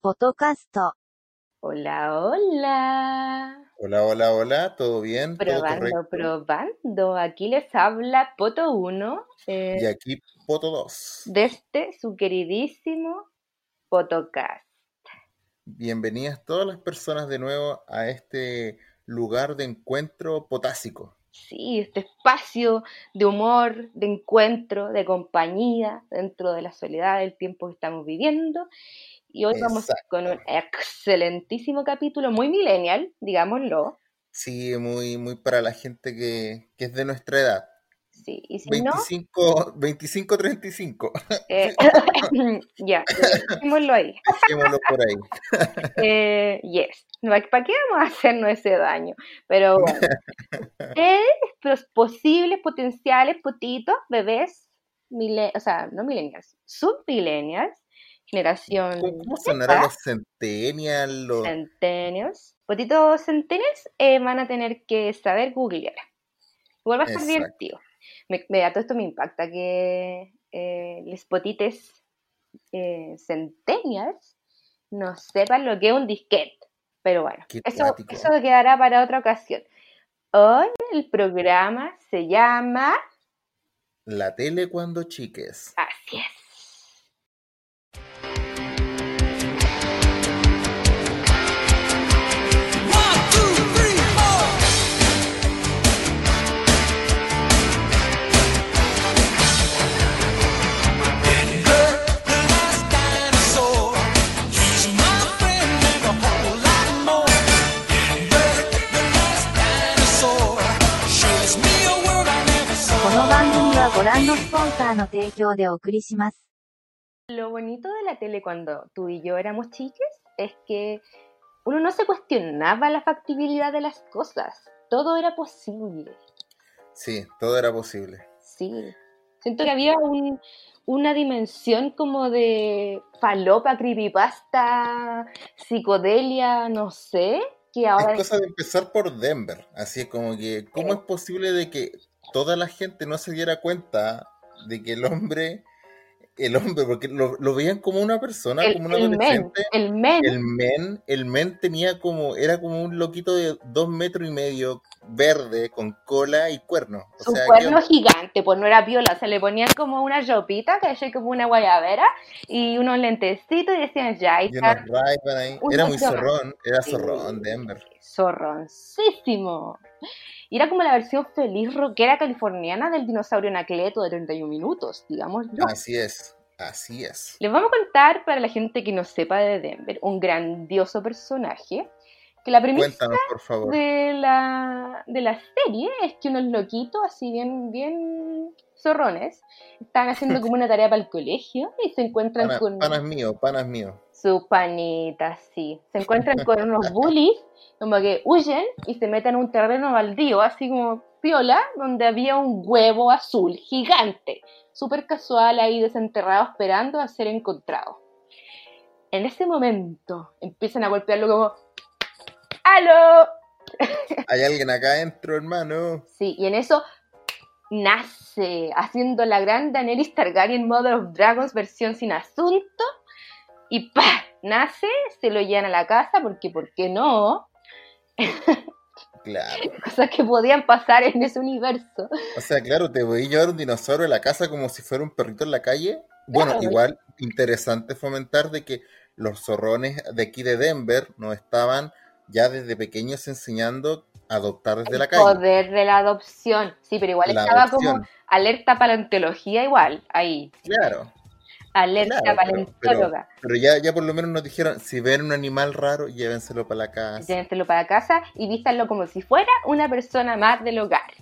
Potocasto. Hola, hola. Hola, hola, hola, ¿todo bien? ¿Todo Probando, probando. Aquí les habla Poto 1 Y aquí Poto 2. desde su queridísimo Potocast. Bienvenidas todas las personas de nuevo a este lugar de encuentro potásico. Sí, este espacio de humor, de encuentro, de compañía dentro de la soledad del tiempo que estamos viviendo. Y hoy vamos con un excelentísimo capítulo, muy millennial, digámoslo. Sí, muy, muy para la gente que, que es de nuestra edad. Sí, y si no, 25, 25, 35. eh, ya, dejémoslo ahí. Dejémoslo por ahí. Eh, yes. ¿Para qué vamos a hacernos ese daño? Pero bueno. Eh, los posibles, potenciales potitos, bebés, o sea, no millennials, submillennials, generación ¿Cómo, cómo sonará Z, los centennials? Los... centennials, potitos centennials, eh, van a tener que saber googlear. Igual va a ser Exacto. divertido. Me, me- a todo esto me impacta que eh, los potites eh, centennials no sepan lo que es un disquete. Pero bueno, Qué eso, eso quedará para otra ocasión. Hoy el programa se llama La tele cuando chiques. Así es. スポンサーの提供でお送りします。 Lo bonito de la tele cuando tú y yo éramos chiques es que uno no se cuestionaba la factibilidad de las cosas. Todo era posible. Sí, todo era posible. Sí. Siento que había un- una dimensión como de falopa, creepypasta, psicodelia, no sé, que ahora Es cosa de empezar por Denver. Así es como que, ¿cómo es posible de que toda la gente no se diera cuenta de que el hombre, el hombre, porque lo, lo veían como una persona, el, como un men, adolescente? el men, El men, el men tenía como, era como un loquito de dos metros y medio, verde, con cola y cuernos. O su sea, ¿qué cuerno gigante, pues no era piola, se le ponían como una ropita, que como una guayabera, y unos lentecitos y decían, ya, ahí Y unos Era muy zorrón, era Sí. zorrón Denver. zorroncísimo. Y era como la versión feliz rockera californiana del dinosaurio Anacleto de 31 minutos, digámoslo. Así es, así es. Les vamos a contar, para la gente que no sepa de Denver, un grandioso personaje, que la premisa Cuéntanos, por favor. de la, de la serie es que unos loquitos, así bien, bien zorrones, estaban haciendo como una tarea para el colegio y se encuentran Pana- con panas míos, panas míos. Sus panitas, sí. Se encuentran con unos bullies, como que huyen y se meten en un terreno baldío, así como piola, donde había un huevo azul gigante, súper casual ahí desenterrado esperando a ser encontrado. En ese momento empiezan a golpearlo como ¡Aló! Hay alguien acá adentro, hermano. Sí, y en eso nace, haciendo la gran Daenerys Targaryen Mother of Dragons versión sin asunto, y ¡pa! Nace, se lo llevan a la casa, porque ¿por qué no? Claro. Cosas que podían pasar en ese universo. O sea, claro, te voy a llevar un dinosaurio a la casa como si fuera un perrito en la calle. Bueno, Claro. igual interesante fomentar de que los zorrones de aquí de Denver nos estaban ya desde pequeños enseñando a adoptar desde la calle. poder de la adopción. Sí, pero igual La estaba como alerta paleontología igual, ahí. Claro, Alerta Claro, paleontóloga. pero ya, ya por lo menos nos dijeron, si ven un animal raro, llévenselo para la casa. Llévenselo para casa y vístanlo como si fuera una persona más del hogar.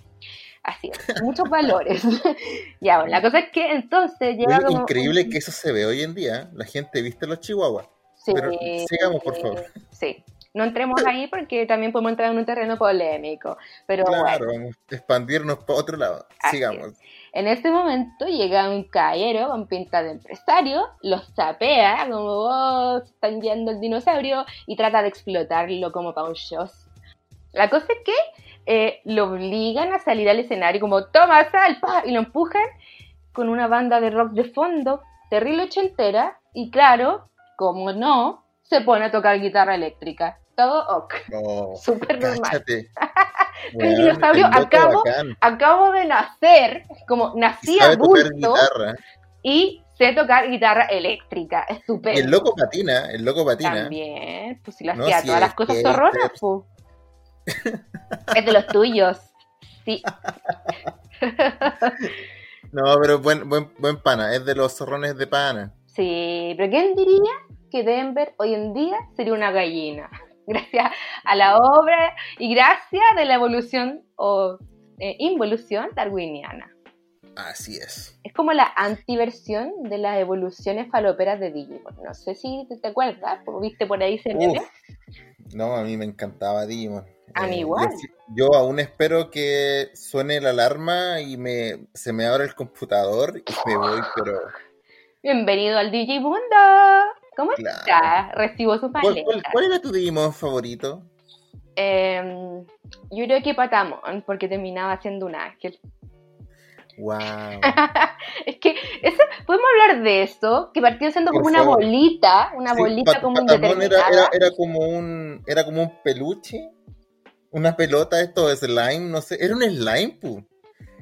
Así es, muchos valores. ya, bueno, la cosa es que entonces llega Es como increíble que eso se ve hoy en día. La gente viste los chihuahuas. Sí, pero sigamos, por favor. Sí, no entremos ahí porque también podemos entrar en un terreno polémico. Pero Claro, bueno, vamos a expandirnos para otro lado. Así Sigamos. En ese momento llega un caballero con pinta de empresario, los zapea, como vos están yendo el dinosaurio, y trata de explotarlo como para un show. La cosa es que eh, lo obligan a salir al escenario como toma sal, pa", y lo empujan con una banda de rock de fondo terrible ochentera, y claro, como no, se pone a tocar guitarra eléctrica. Todo ok, No, súper normal. cáchate. El dinosaurio el acabo- bacán. Acabo de nacer, como Y nací tocar adulto y sé tocar guitarra eléctrica. Y el Estupendo. loco patina, el loco patina. También, pues si lo No, hacía si todas las cosas que- zorronas, pues. Es de los tuyos. Sí. No, pero buen, buen, buen pana, es de los zorrones de pana. Sí, pero ¿quién diría que Denver hoy en día sería una gallina? Gracias a la obra y gracias de la evolución o eh, involución darwiniana. Así es. Es como la antiversión de las evoluciones faloperas de Digimon. No sé si te, te acuerdas, o viste por ahí. Uf. No, a mí me encantaba Digimon. A mí Eh, igual. Yo, yo aún espero que suene la alarma y me, se me abra el computador y me voy, pero Bienvenido al Digimundo. ¿Cómo Claro. estás? Recibo su ¿cuál, paleta. cuál, cuál era tu Digimon favorito? Em, yo creo que Patamon, porque terminaba siendo un ángel. Wow. Es que eso, podemos hablar de esto, que partió siendo Por como una bolita, una Sí, bolita Pat- como Patamon era, era, era como un era como un peluche, una pelota esto de slime, no sé, era un slime, pu.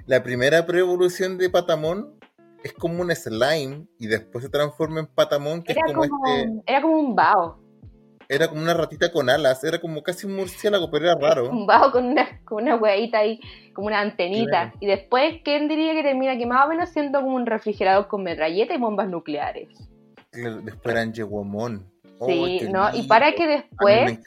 La primera preevolución de Patamon es como un slime y después se transforma en Patamon, que Era es como, como, este, era como un bao, era como una ratita con alas, era como casi un murciélago, pero era raro. un bao con una, con una hueadita ahí, como una antenita. Claro. Y después, ¿quién diría que termina que más o menos siendo como un refrigerador con metralleta y bombas nucleares? Después eran Yewomon. Oh, sí, qué ¿no? Y para que después,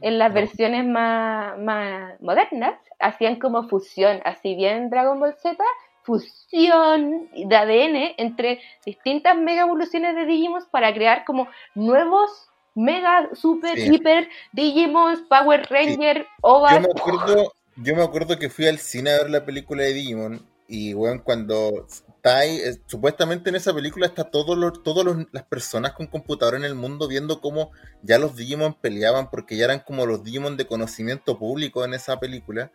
en las No. versiones más, más modernas, hacían como fusión, así bien Dragon Ball Z, fusión de ADN entre distintas mega evoluciones de Digimon para crear como nuevos mega, super, Sí. hiper Digimons, Power Ranger, Yo OVA. me acuerdo, yo me acuerdo que fui al cine a ver la película de Digimon y bueno, cuando Tai, eh, supuestamente en esa película está todos los, todos las personas con computador en el mundo viendo cómo ya los Digimon peleaban porque ya eran como los Digimon de conocimiento público en esa película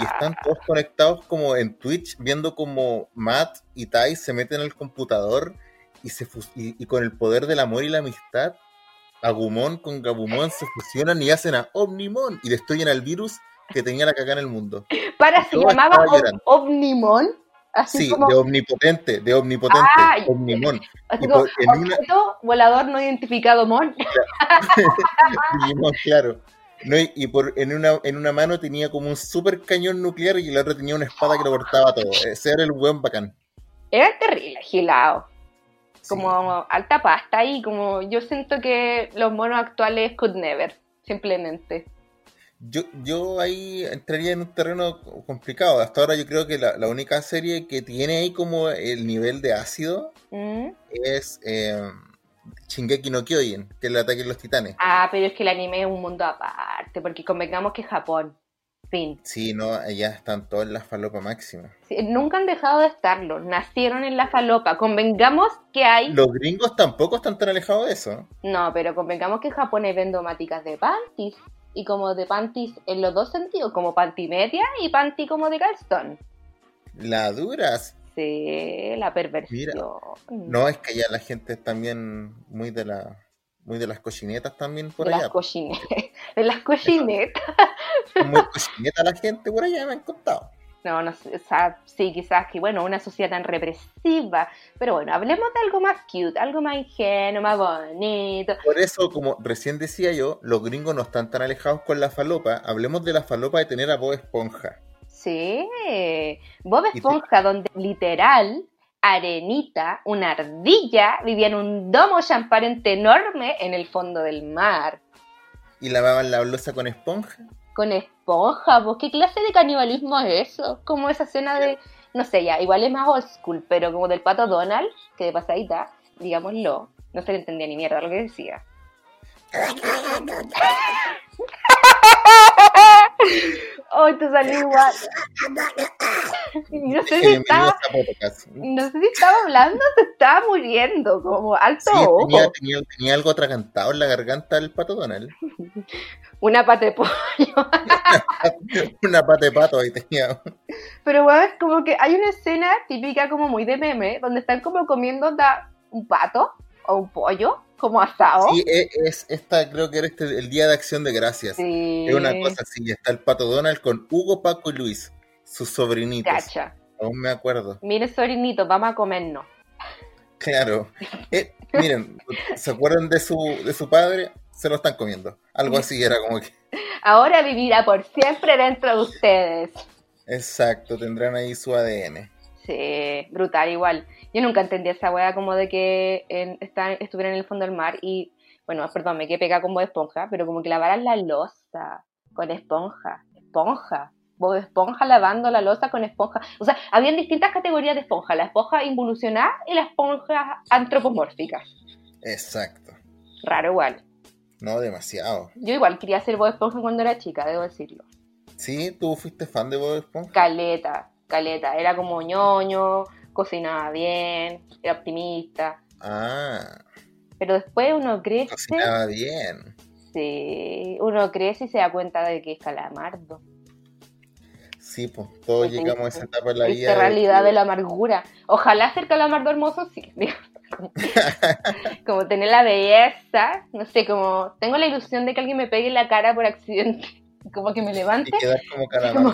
y están todos conectados como en Twitch viendo como Matt y Tai se meten al computador y se y, y con el poder del amor y la amistad Agumon con Gabumon se fusionan y hacen a Omnimon y destruyen al virus que tenía la caca en el mundo. Para, se llamaba. Omnimon, así Sí, como, de omnipotente, de omnipotente, Ah. Omnimon. así como una- volador no identificado Mon. Digimon, claro. No, y por, en, una, en una mano tenía como un super cañón nuclear y la otra tenía una espada que lo cortaba todo. Ese era el buen bacán. Era terrible, agilado. Sí. como alta pasta y como yo siento que los monos actuales could never, simplemente. Yo, yo ahí entraría en un terreno complicado. Hasta ahora yo creo que la, la única serie que tiene ahí como el nivel de ácido ¿Mm? es eh, Shingeki no Kyojin, que es el ataque de los titanes. Ah, pero es que el anime es un mundo aparte, porque convengamos que Japón, fin. Sí, no, allá están todas las falopas máximas. Sí, nunca han dejado de estarlo, nacieron en la falopa. Convengamos que hay, Los gringos tampoco están tan alejados de eso. no, pero convengamos que en Japón hay vendomáticas de panties, y como de panties en los dos sentidos, como panty media y panty como de calzón. La duras. Sí, la perversión. No, es que allá la gente es también muy de la muy de las cochinetas también por de las allá. cochinetas. De las cochinetas. Muy cochineta la gente por allá, me han contado. No, no sé, o sea, sí, quizás que, bueno, una sociedad tan represiva, pero bueno, hablemos de algo más cute, algo más ingenuo, más bonito. Por eso, como recién decía yo, los gringos no están tan alejados con la falopa. Hablemos de la falopa de tener a Bob Esponja. Sí, Bob te- Esponja, donde literal, Arenita, una ardilla, vivía en un domo transparente enorme en el fondo del mar. Y lavaban la blusa con esponja. Con esponja, pues, ¿qué clase de canibalismo es eso? Como esa escena de, no sé, ya, igual es más old school, pero como del pato Donald, que de pasadita, digámoslo, no se le entendía ni mierda lo que decía. ¡Ay, te salió igual! No sé si estaba, no sé si estaba hablando o se estaba muriendo, como alto Sí, ojo. tenía, tenía- tenía algo atragantado en la garganta del pato Donald. Una pata de pollo. Una pata de pato ahí tenía. Pero bueno, es como que hay una escena típica como muy de meme, donde están como comiendo onda un pato o un pollo como asado. Sí, e- es, esta, creo que era este, el Día de Acción de Gracias. Sí. Es una cosa así, está el Pato Donald con Hugo, Paco y Luis, sus sobrinitos. Cacha. Aún me acuerdo. Mire, sobrinito, vamos a comernos. Claro. Eh, miren, ¿se acuerdan de su, de su padre? Se lo están comiendo. Algo así era como que... Ahora vivirá por siempre dentro de ustedes. Exacto, tendrán ahí su ADN. Sí, brutal igual. Yo nunca entendí esa wea como de que en, está- estuviera en el fondo del mar y, bueno, perdón, me quedé pegada con Bob Esponja, pero como que lavaran la losa con esponja. Esponja. Bob Esponja lavando la losa con esponja. O sea, habían distintas categorías de esponja. La esponja involucionada y la esponja antropomórfica. Exacto. Raro igual. No, demasiado. Yo igual quería ser Bob Esponja cuando era chica, debo decirlo. ¿Sí? ¿Tú fuiste fan de Bob Esponja? Caleta, caleta. Era como ñoño, cocinaba bien, era optimista. Ah, Pero después uno crece, cocinaba bien. sí, uno crece y se da cuenta de que es calamardo. Sí, pues todos llegamos a esa etapa de la vida. de- realidad de la amargura. Ojalá ser calamardo hermoso, sí. como, como tener la belleza, no sé, como tengo la ilusión de que alguien me pegue en la cara por accidente, como que me levante, Y quedar como como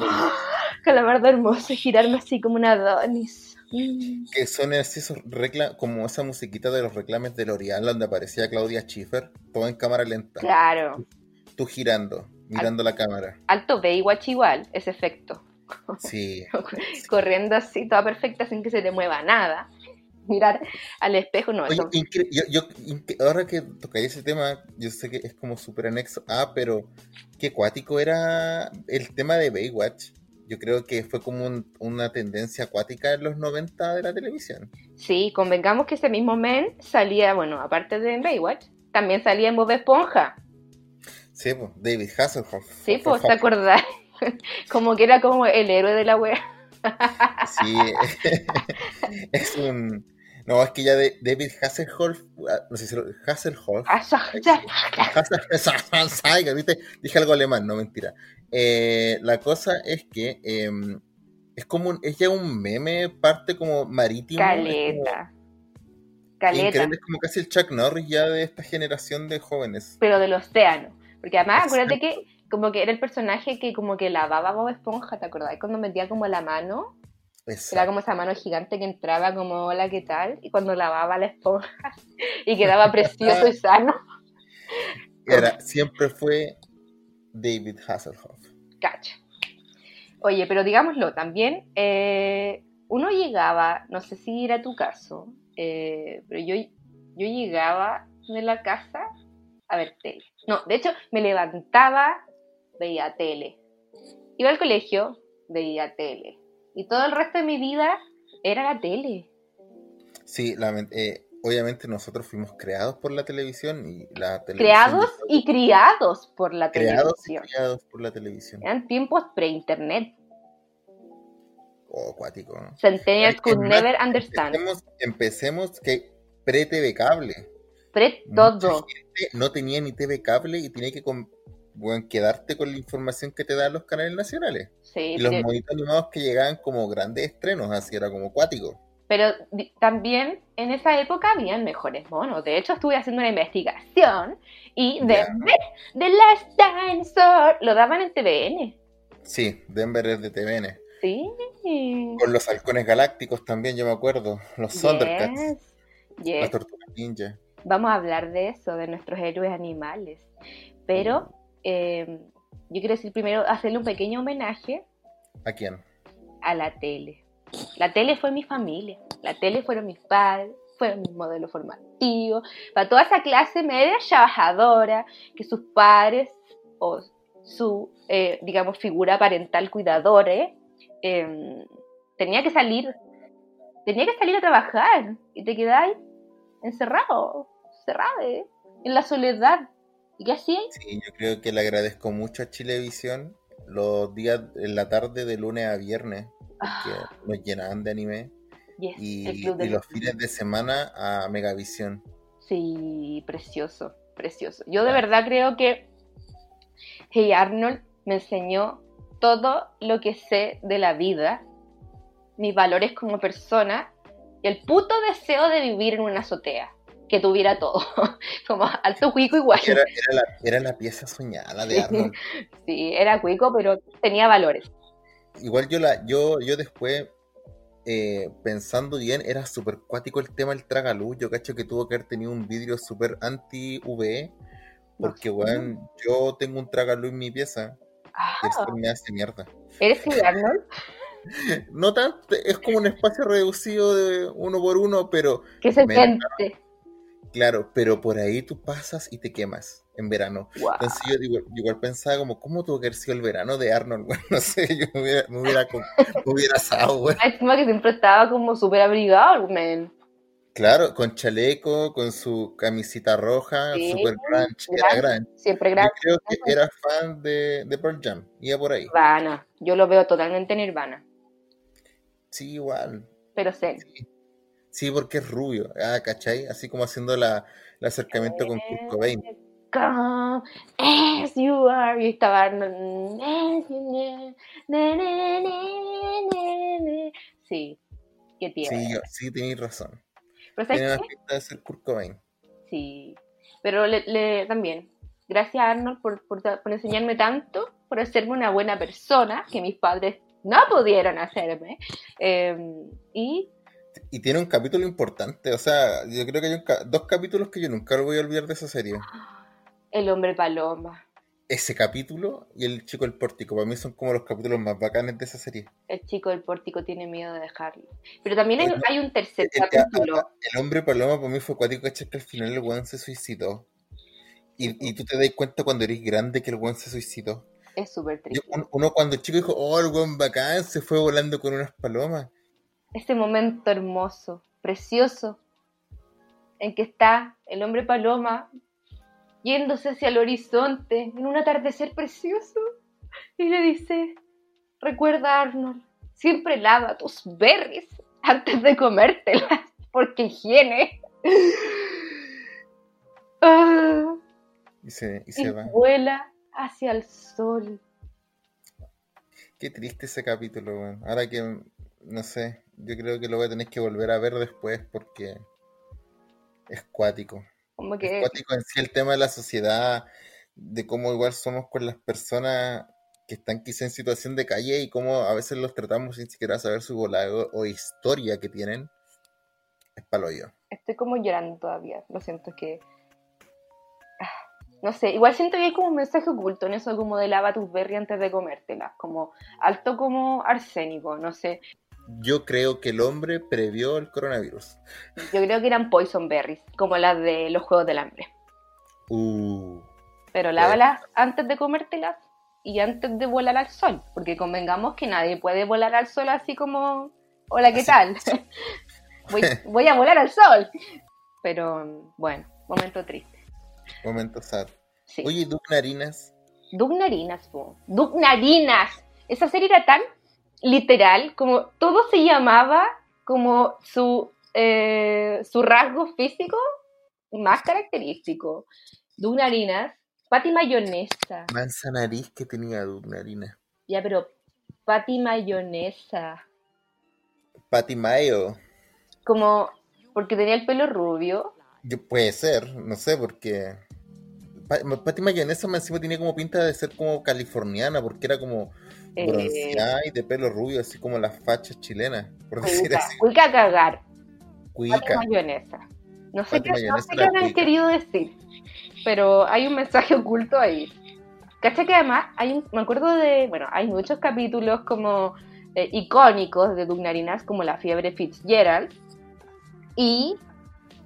calamardo. hermoso girarme así como una Adonis. Mm. Que son así esos recla como esa musiquita de los reclames de L'Oreal donde aparecía Claudia Schiffer, todo en cámara lenta. Claro, Tú girando, mirando la cámara. alto Baywatch igual, ese efecto. Sí. Corriendo así, toda perfecta, sin que se le mueva nada. Mirar al espejo, no, Oye, eso incre- yo, yo- inque- ahora que tocáis ese tema, yo sé que es como súper anexo. Ah, pero qué acuático era el tema de Baywatch. Yo creo que fue como un- una tendencia acuática en los 90 de la televisión. Sí, convengamos que ese mismo men salía, bueno, aparte de en Baywatch, también salía en Bob Esponja. Sí, pues, David Hasselhoff. Sí, pues, ¿te acordás? como que era como el héroe de la wea. Sí, es un... No, es que ya de David Hasselhoff, ah, no sé si. Hasselhoff. Ah. Hasselhoff. Dije algo alemán, no mentira. Eh, la cosa es que eh, es como un, es ya un meme, parte como marítimo. como- Caleta. Caleta. Increíble, es como casi el Chuck Norris ya de esta generación de jóvenes. Pero del océano. Porque además, acuérdate que como que era el personaje que como que lavaba Bob Esponja, ¿te acordás? Cuando metía como la mano Era como esa mano gigante que entraba como, hola, ¿qué tal? Y cuando lavaba la esponja y quedaba precioso y sano. Era, siempre fue David Hasselhoff. Cacha. Oye, pero digámoslo, también eh, uno llegaba, no sé si era tu caso, eh, pero yo, yo llegaba de la casa a ver tele. No, de hecho, me levantaba, veía tele. Iba al colegio, veía tele. Y todo el resto de mi vida era la tele. Sí, lament- eh, obviamente nosotros fuimos creados por la televisión y la televisión. Creados y criados por la creados y televisión. criados por la televisión. Eran tiempos pre-internet. Oh, acuático. ¿no? Centennials could más, never understand. Empecemos, empecemos que pre-TV cable. Pre Mucha todo. gente no tenía ni TV cable y tenía que con- bueno, quedarte con la información que te dan los canales nacionales. Sí, Y los pero- monitos animados que llegaban como grandes estrenos, así era como acuático. Pero también en esa época habían mejores monos. De hecho, estuve haciendo una investigación y de Ya. The Last Dinosaur lo daban en TVN. Sí, Denver es de TVN. Sí. Con los halcones galácticos también, yo me acuerdo. Los Thundercats, Yes. Yes. las tortugas ninja. Vamos a hablar de eso, de nuestros héroes animales. Pero eh, yo quiero decir primero, hacerle un pequeño homenaje ¿A quién? a la tele. La tele fue mi familia, la tele fueron mis padres, fueron mis modelos formativos, para toda esa clase media trabajadora que sus padres o su, eh, digamos, figura parental cuidadora eh, tenía que salir, tenía que salir a trabajar y te quedáis encerrado, cerrado, en la soledad. ¿Y qué hacías? Sí, yo creo que le agradezco mucho a Chilevisión los días en la tarde de lunes a viernes, que Ah, nos llenaban de anime, yes, y, los fines de semana a Megavisión. Sí, precioso, precioso. Yo de verdad creo que Hey Arnold me enseñó todo lo que sé de la vida, mis valores como persona Y el puto deseo de vivir en una azotea, que tuviera todo. Como alto cuico igual. Era, era la, era la pieza soñada de Arnold. Sí, era cuico, pero tenía valores. Igual yo la, yo, yo después, eh, pensando bien, era súper cuático el tema del tragaluz. Yo cacho que tuvo que haber tenido un vidrio súper anti-UV. Porque, weón, yo tengo un tragaluz en mi pieza y Ah, eso me hace mierda. ¿Eres Arnold? No tanto, es como un espacio reducido de uno por uno, pero Que se siente. claro, pero por ahí tú pasas y te quemas en verano. Guau. Entonces yo yo igual pensaba como, ¿cómo tuvo que haber sido el verano de Arnold? Bueno, no sé, yo me hubiera, me hubiera, me hubiera asado, güey. Que siempre estaba como súper abrigado, man. Claro, con chaleco, con su camisita roja, Sí, super grunge, era grunge. grunge. Siempre Yo grande. creo que era fan de, de Pearl Jam, iba por ahí. Nirvana. Yo lo veo totalmente Nirvana. Sí, igual. Pero sé. Sí, porque es rubio, ah, ¿cachai? Así como haciendo la, el acercamiento con Kurt Cobain. Come as you are. Y estaba Arnold. Sí. Qué tierno. Sí, yo, sí, tenéis razón. Pero ¿sabes Tiene una pinta de ser Kurt Cobain. Sí, pero le, le- también, gracias Arnold por, por, por enseñarme tanto, por hacerme una buena persona, que mis padres no pudieron hacerme. Eh, y Y tiene un capítulo importante, o sea, yo creo que hay un ca- dos capítulos que yo nunca lo voy a olvidar de esa serie. El hombre paloma, Ese capítulo y el chico del pórtico, para mí son como los capítulos más bacanes de esa serie. el chico del pórtico tiene miedo de dejarlo. Pero también hay, un tercer El, capítulo. el hombre paloma para mí fue cuático. Que al final el weón se suicidó. Y, y tú te das cuenta cuando eres grande que el weón se suicidó. Es súper triste. un- uno cuando chico dijo, oh, el weón bacán, se fue volando con unas palomas. Ese momento hermoso, precioso, en que está el hombre paloma yéndose hacia el horizonte en un atardecer precioso y le dice, recuerda Arnold, siempre lava tus berries antes de comértelas, porque higiene. Ah, Y se, y y se va. vuela hacia el sol. Qué triste ese capítulo. Ahora que, no sé, yo creo que lo voy a tener que volver a ver después porque es cuático. Como que en sí el tema de la sociedad, de cómo igual somos con las personas que están quizá en situación de calle y cómo a veces los tratamos sin siquiera saber su volado o historia que tienen. Es palo yo. estoy como llorando todavía. Lo siento, es que. ah, No sé, igual siento que hay como un mensaje oculto en eso como de lava tus berries antes de comértelas, como alto como arsénico, no sé. Yo creo que el hombre previó el coronavirus. Yo creo que eran poison berries, como las de los Juegos del Hambre. Uh, Pero lávalas antes de comértelas y antes de volar al sol, porque convengamos que nadie puede volar al sol así como, hola, ¿qué tal? voy, voy a volar al sol. Pero bueno, momento triste. momento sad. Sí. Oye, Duke Narinas. Doug Narinas, po. Doug Narinas. Esa serie era tan literal, como todo se llamaba como su, eh, su rasgo físico más característico. Doug Narinas, Patty Mayonesa. Mansa nariz que tenía Duke Narinas. Ya, pero Patty Mayonesa. Patty Mayo. Como, porque tenía el pelo rubio. Yo, puede ser, no sé, porque. Pa- Patty Mayonesa más encima tenía como pinta de ser como californiana, porque era como Eh, bronceada y de pelo rubio, así como las fachas chilenas, por decir así. cuica a cagar. Cuica. Mayonesa. No sé qué, no Mayonesa sé qué cuica. querido decir, pero hay un mensaje oculto ahí. ¿Cacha que además hay me acuerdo de, bueno, hay muchos capítulos como eh, icónicos de Doug Narinas, como la fiebre Fitzgerald y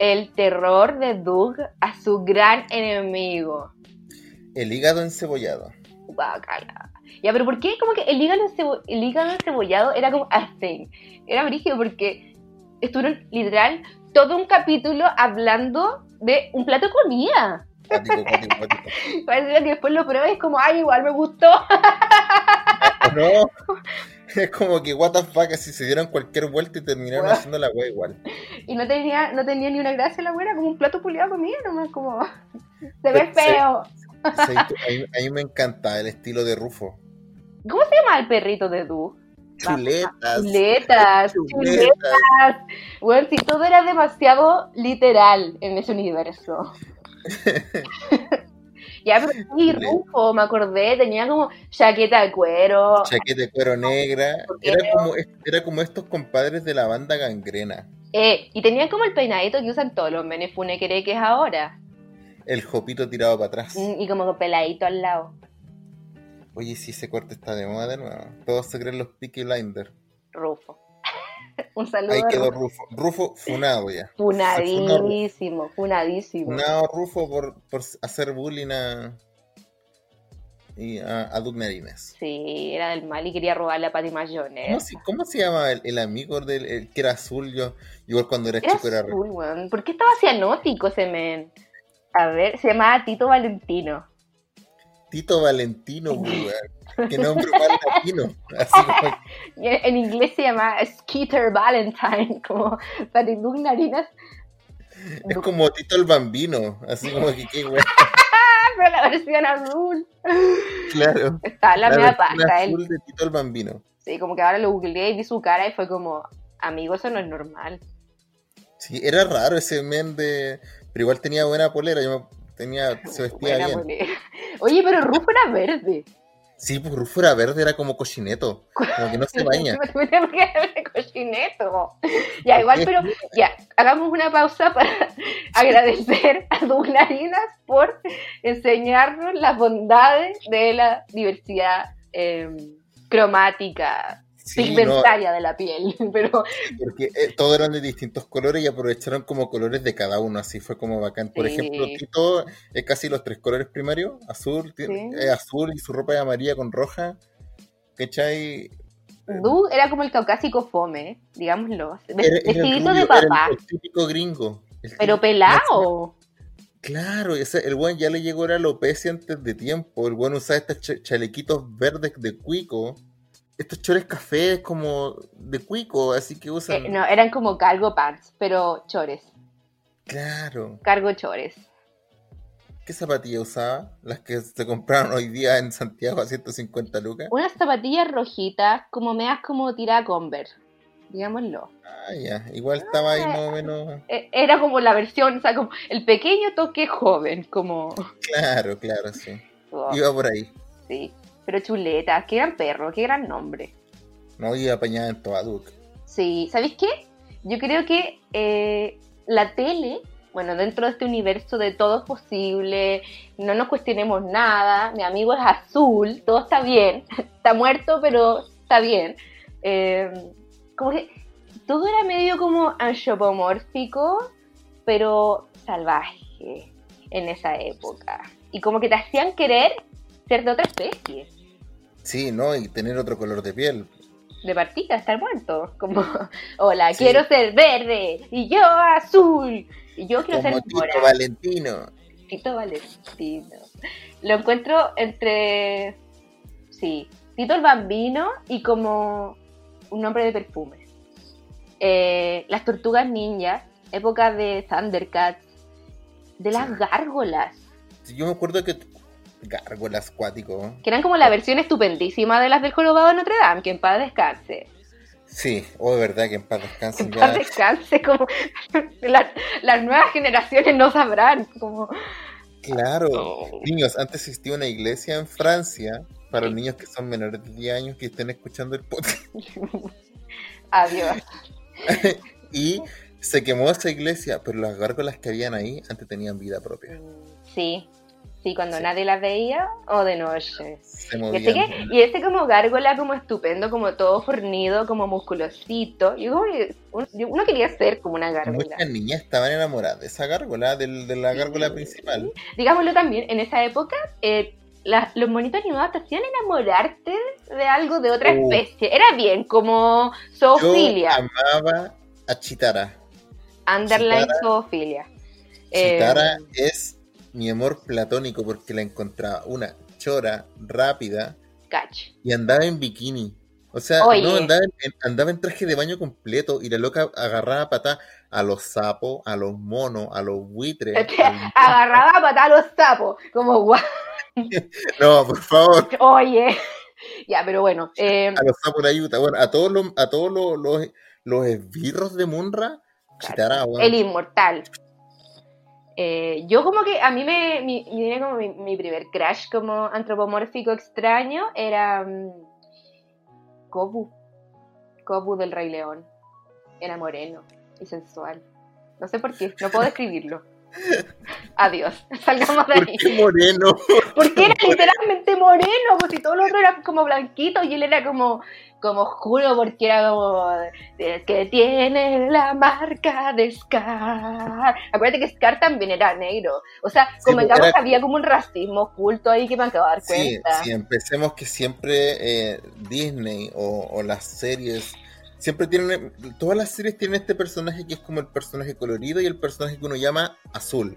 el terror de Doug a su gran enemigo. El hígado encebollado. Guácala. Ya, pero ¿por qué? Como que el hígado, encebo- el hígado encebollado era como a thing. Era brígido porque estuvieron literal todo un capítulo hablando de un plato de comida. Parece que después lo pruebas y es como, ay, igual me gustó. No. Es como que, what the fuck, así se dieron cualquier vuelta y terminaron Bueno. haciendo la wea igual. Y no tenía, no tenía ni una gracia la buena, como un plato puliado de comida, nomás como, se ve feo. Sí, a, mí, a mí me encanta el estilo de Rufo. ¿Cómo se llama el perrito de Du? chuletas. Chuletas, chuletas. Bueno, si todo era demasiado literal en ese universo. ya, pero sí, Rufo, me acordé, tenía como chaqueta de cuero. Chaqueta de cuero negra. Era como, era como estos compadres de la banda gangrena. Eh, y tenía como el peinadito que usan todos los menes funequereques ahora. El jopito tirado para atrás. Mm, Y como peladito al lado. Oye, si ese corte está de moda de nuevo. Todos se creen los Peaky Blinders. Rufo. Un saludo. Ahí quedó Rufo. Rufo. Funado ya. Funadísimo, funadísimo. Funado Rufo por, por hacer bullying a, y a, a Doug. Sí, era del mal y quería robarle a Patty ¿Cómo Mayones. se, cómo se llama el, el amigo del el que era azul? Yo, igual cuando era, Era chico era azul. ¿Por qué estaba cianótico ese men? A ver, se llamaba Tito Valentino. Tito Valentino, weón. Qué nombre más latino. Así como, Y En inglés se llamaba Skeeter Valentine, como Doug Narinas. es como Tito el Bambino. Así como que qué weón. Pero la versión azul. Claro. En la, La media él. azul de Tito el Bambino. Sí, como que ahora lo googleé y vi su cara y fue como, amigo, eso no es normal. Sí, era raro ese men de. Pero igual tenía buena polera. Yo me- tenía, se vestía Buena bien. polera. Oye, pero Rufo era verde. Sí, pues Rufo era verde, era como cochineto. Como que no se baña. Cochineto. Ya, igual, pero ya, hagamos una pausa para agradecer a Douglas por enseñarnos las bondades de la diversidad eh, cromática, Sí, no, pigmentaria de la piel. Pero porque eh, todos eran de distintos colores y aprovecharon como colores de cada uno, así fue como bacán. Por Sí. ejemplo, Tito es casi los tres colores primarios, azul, Sí. eh, azul y su ropa es amarilla con roja. ¿Cachai? Du era como el caucásico fome, digámoslo. Vestidito de rubio, era el- papá, el típico gringo. El pero típico- pelado. Claro, ese, el buen ya le llegó la alopecia antes de tiempo. El buen usaba estos cha- chalequitos verdes de cuico. Estos chores cafés como de cuico, así que usan. Eh, no, eran como cargo pants, pero chores. Claro. Cargo chores. ¿Qué zapatilla usaba? Las que se compraron hoy día en Santiago a 150 lucas. Unas zapatillas rojitas, como meas como tira Converse, digámoslo. Ah, ya. Igual estaba ahí más o menos. Eh, Era como la versión, o sea, como el pequeño toque joven, como... Claro, claro, sí. oh, Iba por ahí. sí. Pero chuleta, qué gran perro, qué gran nombre. No iba apañada en Toaduc. Sí, ¿sabéis qué? Yo creo que eh, la tele, bueno, dentro de este universo de todo es posible, no nos cuestionemos nada, mi amigo es azul, todo está bien, está muerto, pero está bien. Eh, como que todo era medio como anthropomórfico, pero salvaje en esa época. Y como que te hacían querer ser de otra especie. Sí, ¿no? Y tener otro color de piel. de partida, estar muerto. Como, hola, Sí. quiero ser verde y yo azul y yo quiero Como ser Tito. Valentino. Tito Valentino. Lo encuentro entre, sí, Tito el Bambino y como un nombre de perfume. Eh, las tortugas ninjas, época de Thundercats, de las Sí. gárgolas, Yo me acuerdo que. Gárgolas cuático. que eran como la versión estupendísima de las del jorobado de Notre Dame, que en paz descanse. Sí, o de verdad que en paz Que descansen en ya. paz descanse, como la- las nuevas generaciones no sabrán, como Claro. Oh. Niños, antes existía una iglesia en Francia para los niños que son menores de 10 años que estén escuchando el podcast. adiós. Y se quemó esa iglesia, pero las gárgolas que habían ahí antes tenían vida propia. Sí, sí, cuando Sí. nadie las veía o de noche. Se Y ese, que- y ese como gárgola como estupendo, como todo fornido, como musculosito. Yo como que uno, yo- uno quería ser como una gárgola. Muchas niñas estaban enamoradas de esa gárgola, del- de la gárgola principal. Digámoslo también, en esa época, eh, la- los monitos animados te hacían enamorarte de algo de otra Uh. especie. Era bien, como Yo zoofilia. amaba a Chitara. Underline Chitara- zoofilia. Eh, Chitara es mi amor platónico porque la encontraba una chora rápida y andaba en bikini. O sea, no andaba en, andaba en traje de baño completo y la loca agarraba pata a los sapos, a los monos, a los buitres. Te al- Agarraba a patar a los sapos. Como, guau, No, por favor. oye, Ya, pero bueno. eh, A los sapos de Utah. Bueno, a todos los, a todos los, los, los esbirros de Munra, chitará, weón. el inmortal. Eh, yo como que a mí me, mi, mi- como mi, primer crush como antropomórfico extraño era mm, Kobu. Kobu del Rey León. Era moreno y sensual. No sé por qué, no puedo describirlo. Adiós, salgamos de ¿Por ahí. qué moreno? Porque era literalmente moreno, pues si todo lo otro era como blanquito y él era como, como oscuro porque era como "Es que tiene la marca de Scar. Acuérdate que Scar también era negro. O sea, Sí, convengamos pues, era- que había como un racismo oculto ahí que me acabo de dar Sí, cuenta. sí, empecemos que siempre eh, Disney o, o las series, siempre tienen, todas las series tienen este personaje que es como el personaje colorido y el personaje que uno llama azul.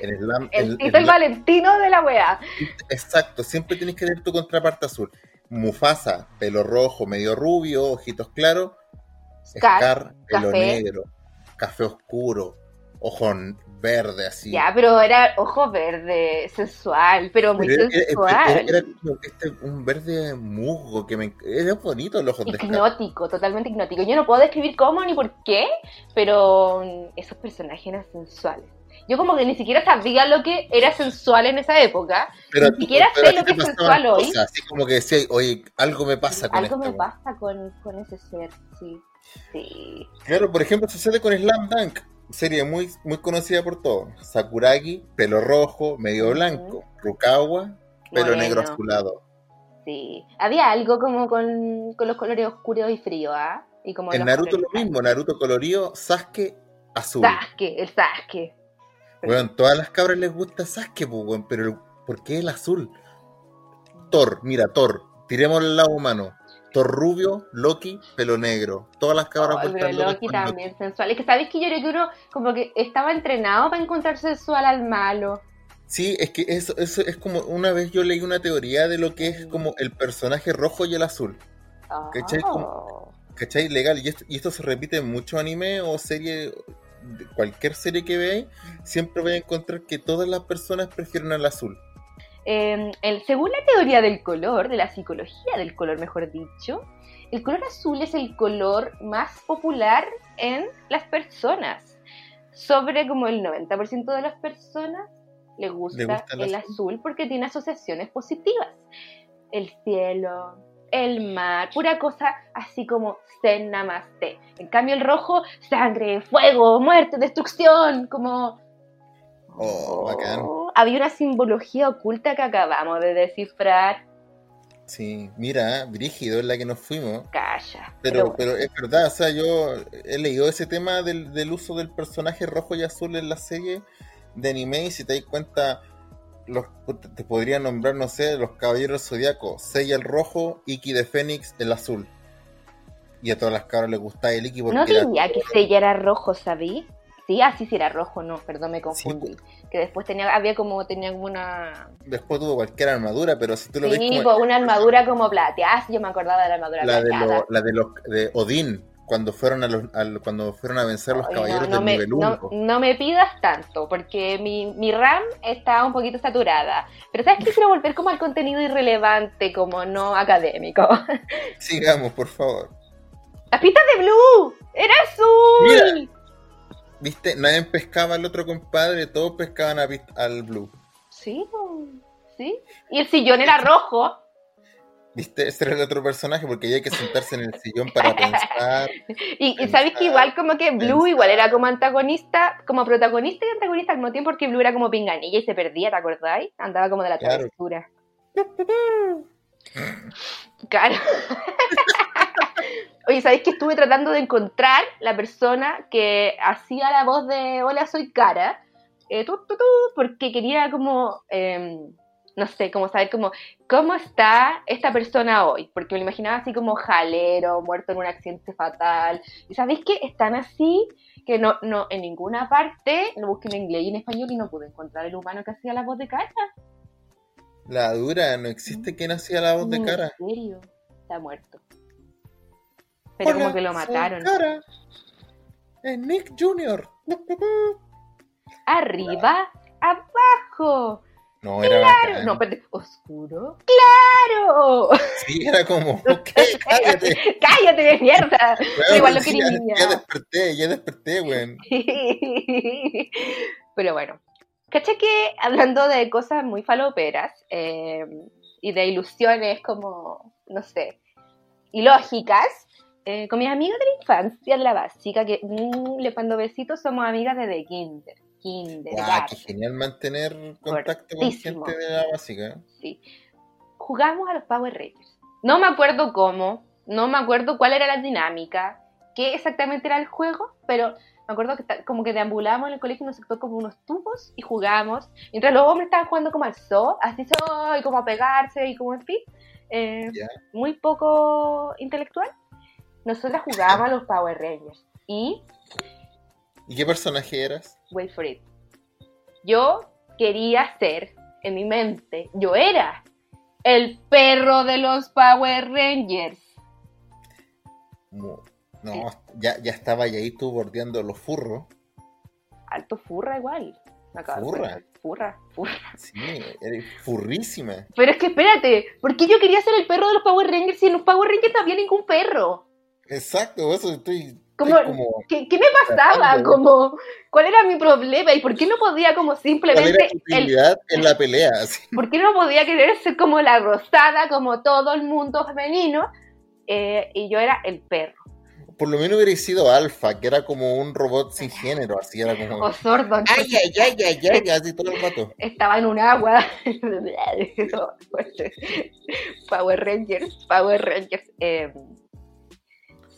El, lam- El el- Tito el el- Valentino de la wea. exacto, siempre tienes que tener tu contraparte azul. Mufasa, pelo rojo, medio rubio, ojitos claros. Scar, Scar, pelo café. negro, café oscuro, ojo verde así. Ya, pero era ojo verde, sensual, pero muy era, sensual. era- era como este, un verde musgo que me era bonito de Scar. Hipnótico, totalmente hipnótico. Yo no puedo describir cómo ni por qué, pero esos personajes eran sensuales. Yo como que ni siquiera sabía lo que era sensual en esa época. Pero, Ni siquiera pero sé lo que es sensual hoy. cosas, Así como que decía, oye, algo me pasa con Algo me pasa con, con ese ser, sí. Sí. Claro, por ejemplo, sucede con Slam Dunk, serie muy, muy conocida por todos. Sakuragi, pelo rojo, medio blanco. Rukawa, pelo Moreno, negro azulado. Sí. Había algo como con, con los colores oscuros y fríos, ¿ah? Y como En Naruto lo mismo, Naruto colorido, Sasuke azul. Sasuke, el Sasuke. Bueno, todas las cabras les gusta Sasuke, pero ¿por qué el azul? Thor, mira, Thor, tiremos el lado humano. Thor rubio, Loki, pelo negro. Todas las cabras vueltas pero Loki también sensual. Es que sabes que yo creo que uno como que estaba entrenado para encontrar sensual al malo. Sí, es que eso, eso es como una vez yo leí una teoría de lo que es como el personaje rojo y el azul. ¿Cachai? Oh. ¿Cachai? Legal. Y esto, y esto se repite en mucho anime o serie, cualquier serie que veáis, siempre vais a encontrar que todas las personas prefieren al azul. Eh, el- según la teoría del color, de la psicología del color, mejor dicho, el color azul es el color más popular en las personas. Sobre como el 90% de las personas le gusta, gusta el el azul? azul porque tiene asociaciones positivas. El cielo, el mar, pura cosa así como Zen Namaste. En cambio el rojo, sangre, fuego, muerte, destrucción, como Oh, bacán. Había una simbología oculta que acabamos de descifrar. Sí, mira, Brígido es la que nos fuimos. Calla. Pero, pero es verdad, o sea, yo he leído ese tema del, del uso del personaje rojo y azul en la serie de anime y si te das cuenta, los, te podría nombrar, no sé, los caballeros zodiacos, Seiya el rojo, Iki de Fénix el azul. Y a todas las cabras les gustaba el Iki porque no era- diría que Seiya era rojo, ¿sabí? Sí, así sí era rojo, no, perdón, me confundí. Que después tenía, había como, tenía como una... después tuvo cualquier armadura, pero si tú lo ves Sí, como pues, una armadura como plateada, sí, yo me acordaba de la armadura la de, lo- la de los de Odín, cuando fueron a los, cuando fueron a vencer los caballeros no, no del me, nivel no, 1. no me pidas tanto, porque mi, mi RAM está un poquito saturada. Pero ¿sabes qué? Quiero volver como al contenido irrelevante, como no académico. Sigamos, por favor. ¡Las pistas de Blue! ¡Era azul! Mira. ¿Viste? Nadie pescaba al otro compadre, todos pescaban a al Blue. Sí, sí. Y el sillón era rojo. ¿Viste? Ese era el otro personaje porque hay que sentarse en el sillón para pensar. Y, sabes que igual como que Blue pensar. igual era como antagonista, como protagonista y antagonista al mismo tiempo porque Blue era como pinganilla y se perdía, ¿te acordáis? Andaba como de la Claro. travesura. Claro. Oye, ¿sabéis que estuve tratando de encontrar la persona que hacía la voz de Hola, soy Cara? Eh, tu, tu, tu, porque quería como, eh, no sé, como saber como, cómo está esta persona hoy. Porque me lo imaginaba así como jalero, muerto en un accidente fatal. Y ¿sabéis que están así? Que no, no, en ninguna parte, lo busqué en inglés y en español y no pude encontrar el humano que hacía la voz de Cara. La dura, no existe quien hacía la voz de ¿En cara. serio? Está muerto. Pero Hola, como que lo mataron. Cara. Es Nick Jr. Arriba, abajo. No, era bacán. No, pero oscuro. ¡Claro! Sí, era como, ok, cállate. ¡Cállate de mierda! Igual lo sí, quería ya, niña. ya desperté, ya desperté, weón. Pero bueno, ¿caché que hablando de cosas muy faloperas eh, y de ilusiones como, no sé, ilógicas, eh, con mis amigas de la infancia, de la básica, que mm, le mando besitos, somos amigas desde kinder. Kinder, gato, qué genial mantener contacto con Fuertísimo. gente de la básica. sí. Jugamos a los Power Rangers. No me acuerdo cómo, no me acuerdo cuál era la dinámica, qué exactamente era el juego, pero me acuerdo que como que deambulábamos en el colegio y nos sectó como unos tubos y jugábamos, mientras los hombres estaban jugando como al zoo, así zoo, y como a pegarse y como en fin, eh, muy poco intelectual. Nosotras jugábamos a los Power Rangers y ¿Y qué personaje eras? wait for it. Yo quería ser, en mi mente, yo era el perro de los Power Rangers. No, ya, ya estaba ahí tú bordeando los furros. Alto furra igual. Furra. Furra, furra. Sí, eres furrísima. Pero es que espérate, ¿por qué yo quería ser el perro de los Power Rangers si en los Power Rangers no había ningún perro? Exacto, eso estoy, Como- estoy como... ¿Qué, qué me pasaba? Tratando. Como, ¿Cuál era mi problema? ¿Y por qué no podía como ¿Cuál simplemente... era el- utilidad en la pelea? Así. ¿Por qué no podía querer ser como la rosada, como todo el mundo femenino? Eh, y yo era el perro. Por lo menos hubiera sido Alfa, que era como un robot sin género, así era como... O sordo. ¡Ay, ay, ay, ay, ay! Así todo el rato. estaba en un agua. Power Rangers, Power Rangers. eh,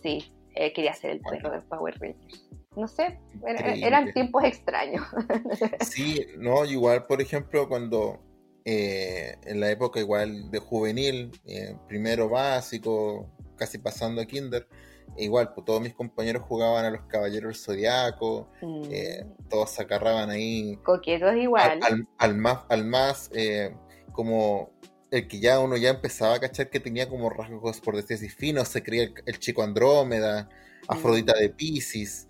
sí, eh, quería ser el perro de Power Rangers. No sé, era- eran tiempos extraños. Sí, no, igual, por ejemplo, cuando eh, en la época igual de juvenil, eh, primero básico, casi pasando a kinder, igual, pues todos mis compañeros jugaban a los Caballeros del Zodiaco, Mm, eh, todos se agarraban ahí Coquetos al, igual. al- al más, al más eh, como el que ya uno ya empezaba a cachar que tenía como rasgos, por decir así, finos, se creía el, el chico Andrómeda, Afrodita de Pisces,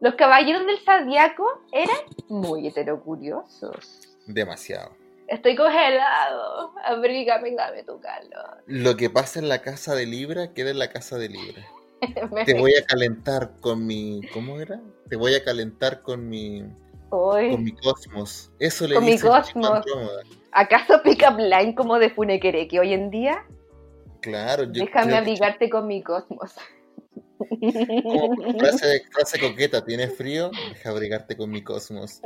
Los caballeros del zodiaco eran muy heterocuriosos. demasiado. Estoy congelado. Abrígame y dame tu calor. Lo que pasa en la casa de Libra, queda en la casa de Libra. Te voy a calentar con mi. ¿Cómo era? Te voy a calentar con mi. Uy, Con mi cosmos. Eso le Con dice cosmos. ¿Acaso pick up line como de Funequereque hoy en día? Claro, yo Déjame que abrigarte con mi cosmos. como frase, frase coqueta, ¿tienes frío? Deja abrigarte con mi cosmos.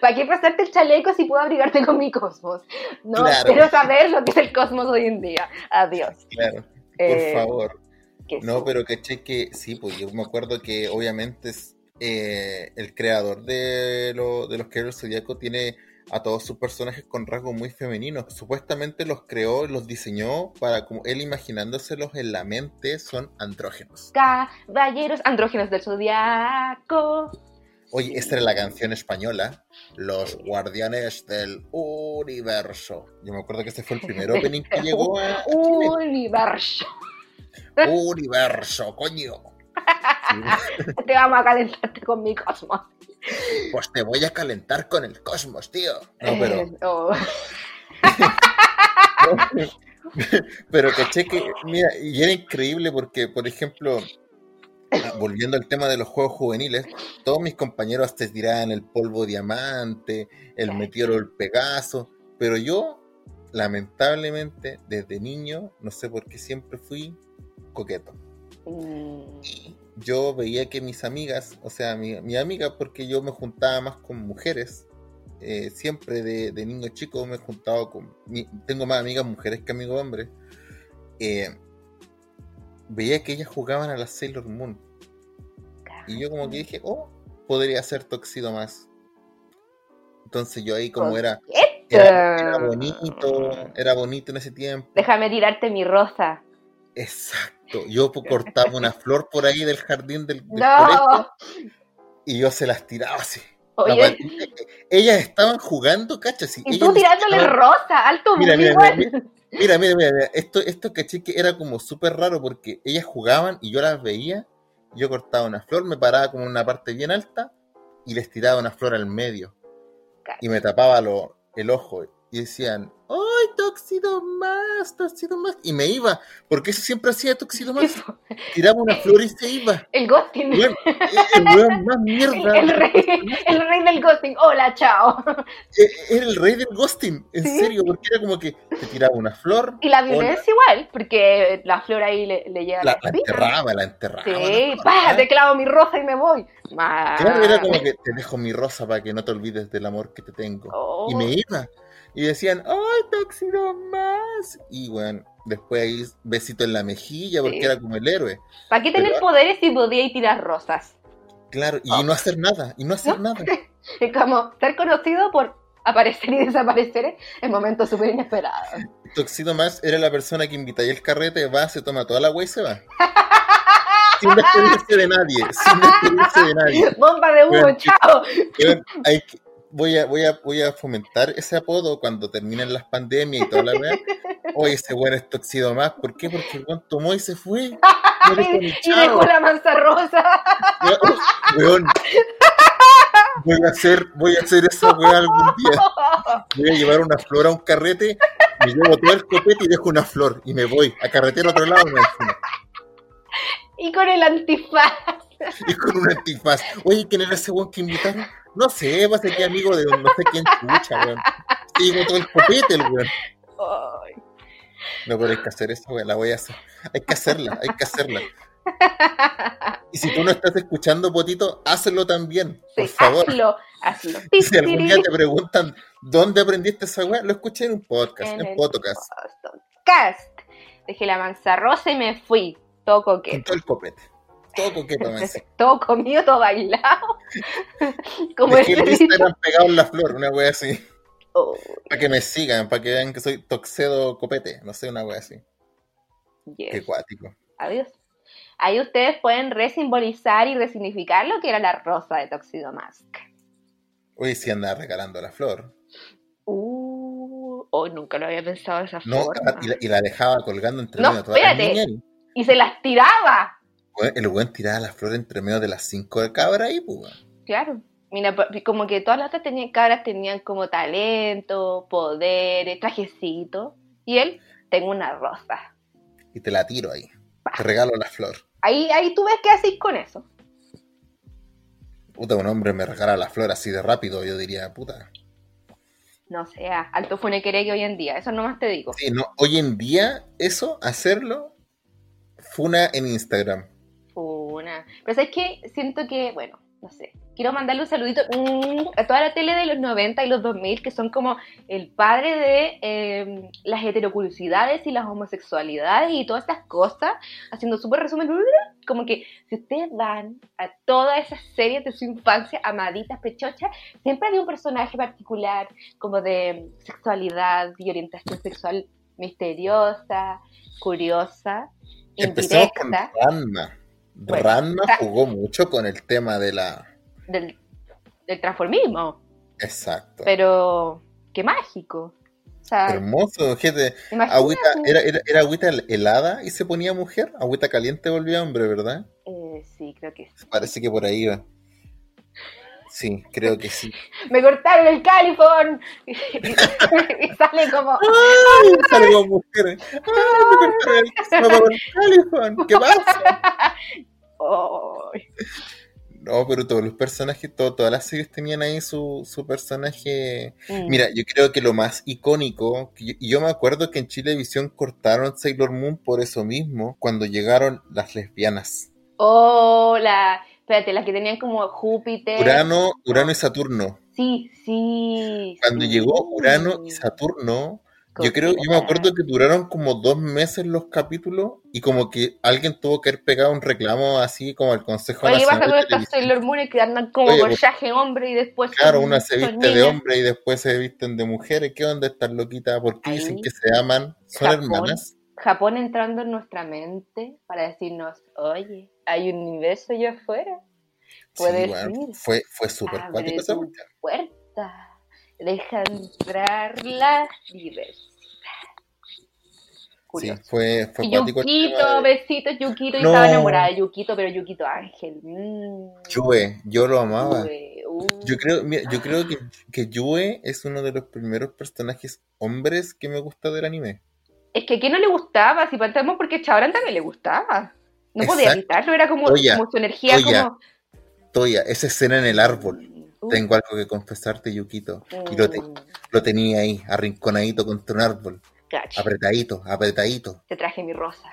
¿Para qué pasarte el chaleco si puedo abrigarte con mi cosmos? No, Claro. quiero saber lo que es el cosmos hoy en día. Adiós. Claro, por Eh, favor. que No, sí. pero caché que sí, pues yo me acuerdo que obviamente es, eh, el creador de, lo- de los del Zodíaco tiene a todos sus personajes con rasgos muy femeninos. Supuestamente los creó, los diseñó para como él imaginándoselos en la mente son andrógenos. Caballeros andrógenos del zodiaco. Oye, esta era la canción española, Los Guardianes del Universo. Yo me acuerdo que ese fue el primer opening que llegó a a Chile. Universo. Universo, coño. Te vamos a calentarte con mi cosmos. pues te voy a calentar con el cosmos, tío. No, pero... Eh, oh. Pero caché que, mira, y era increíble porque, por ejemplo, volviendo al tema de los juegos juveniles, todos mis compañeros te tiraban el polvo diamante, el meteoro el Pegaso, pero yo, lamentablemente, desde niño, no sé por qué siempre fui coqueto. Mm, Yo veía que mis amigas, o sea, mi, mi amiga, porque yo me juntaba más con mujeres, eh, siempre de, de niño chico me he juntado con. mi- tengo más amigas mujeres que amigos hombres. eh, veía que ellas jugaban a la Sailor Moon. Y yo, como que dije, oh, podría ser Toxido más. Entonces, yo ahí, como era. Era, era bonito, era bonito en ese tiempo. Déjame tirarte mi rosa. Exacto. Yo cortaba una flor por ahí del jardín del, del No. colegio y yo se las tiraba así. Oye, wea- ellas estaban jugando, cachas. Y, y tú tirándole siquiera- rosa, alto Mira, mira, mira, Mira, mira, Esto, esto caché que era como súper raro porque ellas jugaban y yo las veía. Yo cortaba una flor, me paraba como en una parte bien alta y les tiraba una flor al medio. Y me tapaba lo- el ojo. Y decían, ¡ay, tóxido más, tóxido más! Y me iba, porque eso siempre hacía tóxido más. Tiraba una flor y se iba. El ghosting. El weón más mierda. El rey, el rey del ghosting. Hola, chao. Eh, Era el rey del ghosting, en Sí. serio, porque era como que te tiraba una flor, Y la violencia igual, porque la flor ahí le, le llega la, la la enterraba, la enterraba. Sí, pa, te clavo mi rosa y me voy. Claro, era como que te dejo mi rosa para que no te olvides del amor que te tengo. Oh. Y me iba. Y decían, ¡ay, tóxido más! Y bueno, después ahí besito en la mejilla porque Sí. era como el héroe. ¿Para qué tener Pero- poderes si podíais tirar rosas? Claro, y Oh. no hacer nada, y no hacer ¿No? nada. Es como ser conocido por aparecer y desaparecer en momentos súper inesperados. Toxido más era la persona que invita y el carrete, va, se toma toda la agua y se va. sin despedirse de nadie, sin despedirse de nadie. Bomba de humo, Bueno, chao. Hay que- voy, a, voy, a, voy a fomentar ese apodo cuando terminen las pandemias y toda la weá. Oye, ese weón es toxido más. ¿Por qué? Porque el weón tomó y se fue. Y, y dejó la manza rosa. Weón. Voy a hacer, voy a hacer esa weá algún día. Voy a llevar una flor a un carrete, me llevo todo el copete y dejo una flor. Y me voy a carretera a otro lado me. Y con el antifaz. Y con un antifaz. Oye, ¿quién era ese weón que invitaron? No sé, va a ser que amigo de no sé quién chucha, weón. Y llevo todo el copete el weón. No, pero hay que hacer eso, weón, la voy a hacer. Hay que hacerla, hay que hacerla. Y si tú no estás escuchando, Potito, hazlo también, por favor. hazlo, hazlo. Si algún día te preguntan dónde aprendiste esa weá, lo escuché en un podcast, en, el podcast, podcast. Dejé la manza rosa y me fui. Todo con coqueto. todo el copete. Todo coqueto, me. Todo comido, todo bailado. Como Dejé el el Instagram pegado en la flor, una weá así. Oh, Para que me sigan, para que vean que soy toxedo copete, no sé, una weá así. yes. Qué cuático. Adiós. Ahí ustedes pueden resimbolizar y resignificar lo que era la rosa de Toxido Mask. Oye, si anda regalando la flor. Uh, hoy nunca lo había pensado de esa No, forma. y la, y la dejaba colgando entre No, medio de todas las espérate. niñas. Y se las tiraba. El weón tiraba la flor entre medio de las cinco de cabra ahí, pues. Claro. Mira, como que todas las otras tenían, cabras tenían como talento, poderes, trajecito. Y él, tengo una rosa. Y te la tiro ahí. Te regalo la flor. Ahí, ahí tú ves qué haces con eso. Puta, un hombre me regala la flor así de rápido, yo diría, puta. No sea, alto funequere que hoy en día. Eso nomás te digo. Sí, no, hoy en día, eso, hacerlo, funa en Instagram. Pero sabes que siento que, bueno, no sé. Quiero mandarle un saludito mm, a toda la tele de los 90 y los 2000, que son como el padre de eh, las heterocuriosidades y las homosexualidades y todas estas cosas, haciendo súper resumen, como que si ustedes van a todas esas series de su infancia, amaditas, pechochas, siempre había un personaje particular, como de sexualidad y orientación sexual misteriosa, curiosa, indirecta. Bueno, Ranma Ra- jugó mucho con el tema de la... del, del transformismo, Exacto. pero qué mágico. O sea, Hermoso, gente. Agüita, era, era, era agüita helada y se ponía mujer. Agüita caliente volvía hombre, ¿verdad? eh, sí, creo que sí. Parece que por ahí va. Sí, creo que sí. Me cortaron el califón y, y sale como ¡Ay! Salgo mujer. ¡Ay! Me cortaron el, me apagó el califón. ¿Qué pasa? "Ay". No, pero todos los personajes, todo- todas las series tenían ahí su, su personaje. Mm. Mira, yo creo que lo más icónico, yo- y yo me acuerdo que en Chilevisión cortaron Sailor Moon por eso mismo, cuando llegaron las lesbianas. Oh, la, espérate, las que tenían como Júpiter. Urano, Urano y Saturno. Sí, sí. Cuando sí. llegó Urano y Saturno, yo creo, yo me acuerdo que duraron como dos meses los capítulos y como que alguien tuvo que haber pegado un reclamo así como al Consejo Oye, ¿qué pasa Nacional con estas. Sailor Moon que andan como Oye, hombre y después Claro, una se viste de hombre y después se visten de mujeres. ¿Qué onda estas loquitas? ¿Por qué dicen Ahí. que se aman? ¿Son Japón. hermanas? Japón entrando en nuestra mente para decirnos, oye, hay un universo allá afuera. Puedes sí, bueno, ir. fue, fue súper cuático esa puerta. Deja entrar la diversidad. Sí, Curioso. fue, fue el Yukito, de- besitos, Yukito. Yo No. estaba enamorada de Yukito, pero Yukito Ángel. Mm, Yue, yo lo amaba. Yue, uh. Yo creo, mira, yo creo que, que Yue es uno de los primeros personajes hombres que me gusta del anime. Es que a quién no le gustaba, si partamos porque a Chabrán también le gustaba. No podía evitarlo, era como, como su energía oye, como... Toya, esa escena en el árbol. Uh, Tengo algo que confesarte, Yukito. Y lo, te- mm, lo tenía ahí, arrinconadito contra un árbol. Cacho, Apretadito, apretadito. te traje mi rosa.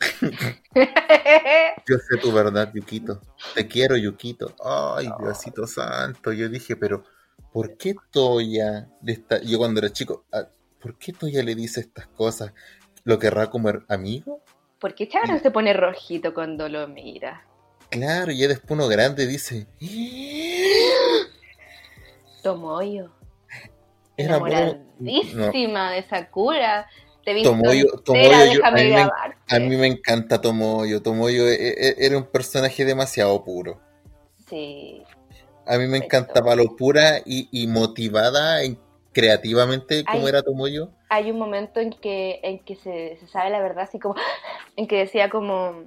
Yo sé tu verdad, Yukito. Te quiero, Yukito. Ay, Diosito santo. Yo dije, pero ¿por qué Toya le está... Yo cuando era chico, ah, ¿por qué Toya le dice estas cosas? ¿Lo querrá comer amigo? ¿Por qué Chabrán se pone rojito cuando lo mira? Claro, y después uno grande dice... Tomoyo, Era. No, enamoradísima de Sakura. Te he visto Tomoyo, entera, Tomoyo, yo- a, déjame mí me, a mí me encanta Tomoyo. Tomoyo e- e- era un personaje demasiado puro. Sí, A mí me Perfecto. encantaba lo pura y, y motivada en- creativamente como era Tomoyo. hay un momento en que, en que se, se sabe la verdad, así como, en que decía como,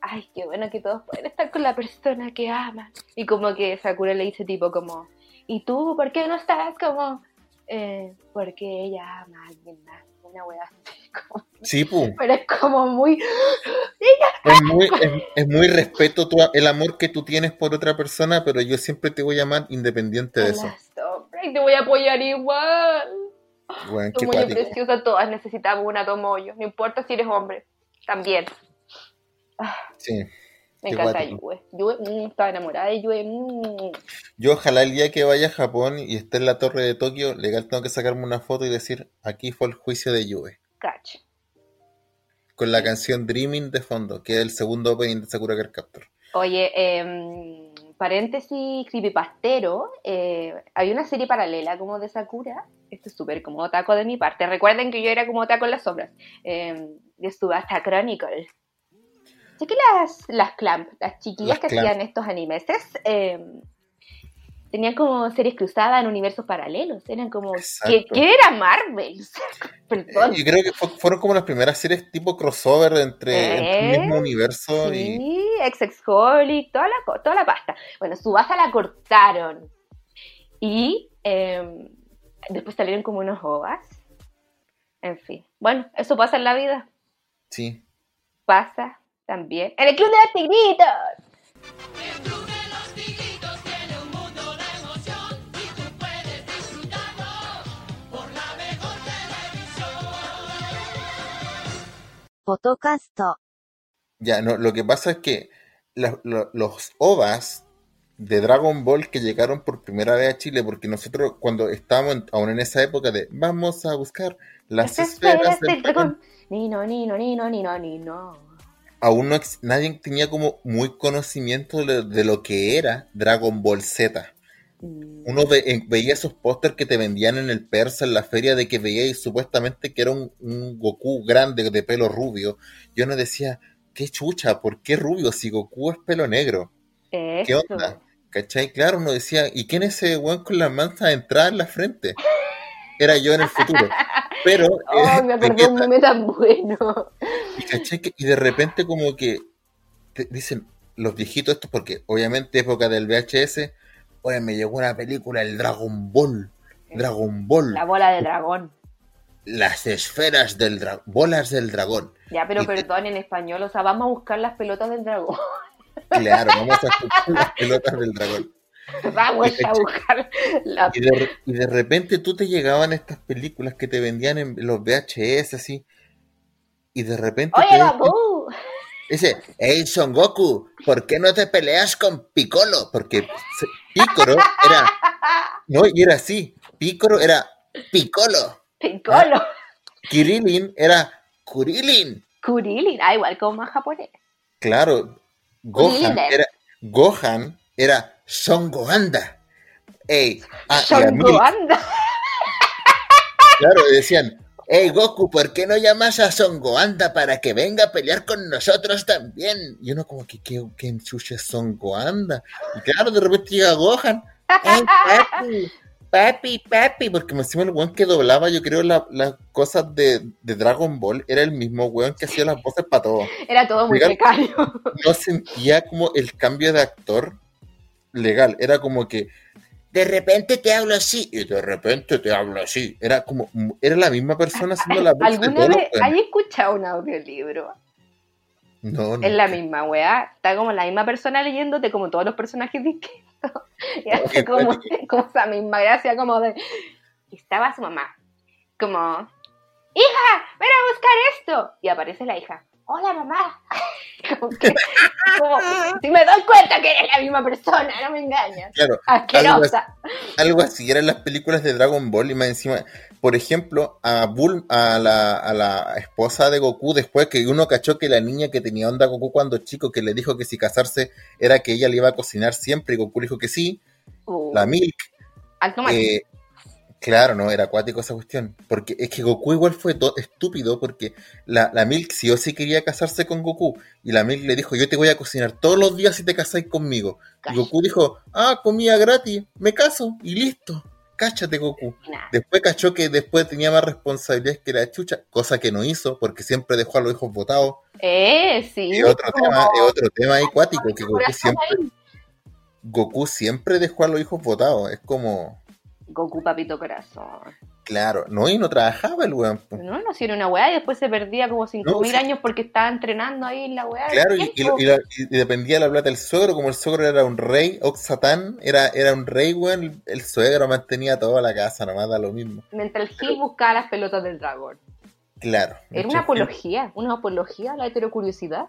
ay, qué bueno que todos pueden estar con la persona que aman. Y como que Sakura le dice tipo como, ¿y tú por qué no estás como, eh, porque ella ama a alguien más? Una wea así, como- Sí, pu. pero es como muy, Es muy, es, es muy respeto tu- el amor que tú tienes por otra persona, pero yo siempre te voy a amar independiente de eso. "Stop, y te voy a apoyar igual. Bueno, Tomoyo preciosa, todas necesitamos una Tomoyo, no importa si eres hombre, también. Sí. Me encanta. Yue. Yue, mm, estaba enamorada de Yue. mm. Yo ojalá el día que vaya a Japón y esté en la torre de Tokio, legal tengo que sacarme una foto y decir, aquí fue el juicio de Yue. Cacho. Con la canción Dreaming de fondo, que es el segundo opening de Sakura Card Captor. Oye, em, paréntesis creepypastero, eh, había una serie paralela como de Sakura. Esto es súper como otaco de mi parte. Recuerden que yo era como otaco en las sombras. em, de Subasta Chronicle. Sé que las, las Clamp, las chiquillas Las que Clamp. hacían estos animeses, em, tenían como series cruzadas en universos paralelos. Eran como. ¿Qué, qué era Marvel? Perdón. Yo creo que fue- fueron como las primeras series tipo crossover entre, entre ¿Eh? el mismo universo y... Sí, ex-exholic, toda la, toda la pasta. Bueno, Subasa la cortaron. Y eh, después salieron como unos ovas. En fin. Bueno, eso pasa en la vida. Sí. Pasa también. En el Club de los Tigritos. Fotocast. Ya, no, lo que pasa es que la- los OVAs de Dragon Ball que llegaron por primera vez a Chile, porque nosotros cuando estábamos en- aún en esa época de vamos a buscar las Las esferas del dragón, Nino, nino, nino, nino, nino. Aún no nadie tenía como muy conocimiento de, de lo que era Dragon Ball Z. Mm, Uno ve- veía esos pósters que te vendían en el persa, en la feria, de que veíais supuestamente que era un, un Goku grande de pelo rubio. Yo no decía, qué chucha, ¿por qué rubio si Goku es pelo negro? ¿Qué Eso. onda? ¿Cachai? Claro, uno decía, ¿y quién es ese weón con la manza entrada en la frente? Era yo en el futuro. Pero, Oh, me ¿de acordé un meme tan bueno. y, ¿cachai? que- y de repente como que te dicen los viejitos estos, porque obviamente época del VHS, oye, me llegó una película, el Dragon Ball. Dragon Ball. La bola de dragón. Las esferas del dragón. Bolas del dragón. Ya, pero Y te- perdón, en español, o sea, vamos a buscar las pelotas del dragón. Claro, vamos a escuchar las pelotas del dragón. Vamos a buscar la... Y de, y de repente tú te llegaban estas películas que te vendían en los VHS así. Y de repente te Oye, Babu. Dice, hey Son Goku, ¿por qué no te peleas con Piccolo? Porque Piccolo era, no, y era así, Piccolo era Piccolo, Piccolo. Kirilin era Kurilin, Kurilin. Ah, igual como más japonés. claro, Gohan Kurilin. era, Gohan era Son Goanda. Ey, ah, y a Son mí, Goanda. claro, decían, hey Goku, ¿por qué no llamas a Son Goanda para que venga a pelear con nosotros también? Y uno como que, ¿qué, es Son Goanda? Y claro, de repente llega Gohan, ¡Ey, papi! Papi, papi, porque encima el weón que doblaba, yo creo, la- las cosas de, de Dragon Ball era el mismo weón que hacía las voces para todo. Era todo muy precario. No sentía como el cambio de actor legal. Era como que de repente te hablo así y de repente te hablo así. Era como, era la misma persona haciendo la voz ¿Alguna vez weones. hay escuchado un audiolibro? No, no. Es la misma weá. Está como la misma persona leyéndote como todos los personajes distintos. Y hace como, esa misma gracia como de... y Estaba su mamá. Como... Hija, ven a buscar esto. Y aparece la hija. Hola mamá. Como que... como, si me doy cuenta que eres la misma persona, no me engañas. Claro, Asquerosa. algo así eran las películas de Dragon Ball y más encima, por ejemplo, a Bull, a la, a la esposa de Goku, después que uno cachó que la niña que tenía onda Goku cuando chico, que le dijo que si casarse era que ella le iba a cocinar siempre, y Goku le dijo que sí, Uh, la Milk, eh, claro, no, era acuático esa cuestión, porque es que Goku igual fue to- estúpido, porque la, la Milk sí o sí quería casarse con Goku, y la Milk le dijo, yo te voy a cocinar todos los días si te casáis conmigo, y. Goku dijo, ah, comida gratis, me caso, y listo, cáchate Goku. Nah. Después cachó que después tenía más responsabilidades que la chucha, cosa que no hizo, porque siempre dejó a los hijos votados. Eh, sí. Y otro como- tema, es otro tema ahí cuático, que Goku siempre. Goku siempre dejó a los hijos votados. Es como, Goku, papito corazón. claro, no, y no trabajaba el weón. No, no hacía una weá y después se perdía como 5.000 sí. años porque estaba entrenando ahí en la weá. Claro, y, y tiempo. lo- y la- y dependía de la plata del suegro, como el suegro era un rey, Oxatán era, era un rey, weón, el, suegro mantenía toda la casa, nomás da lo mismo. Mientras el Gil buscaba las pelotas del dragón. Claro. Era una apología, una apología a la heterocuriosidad.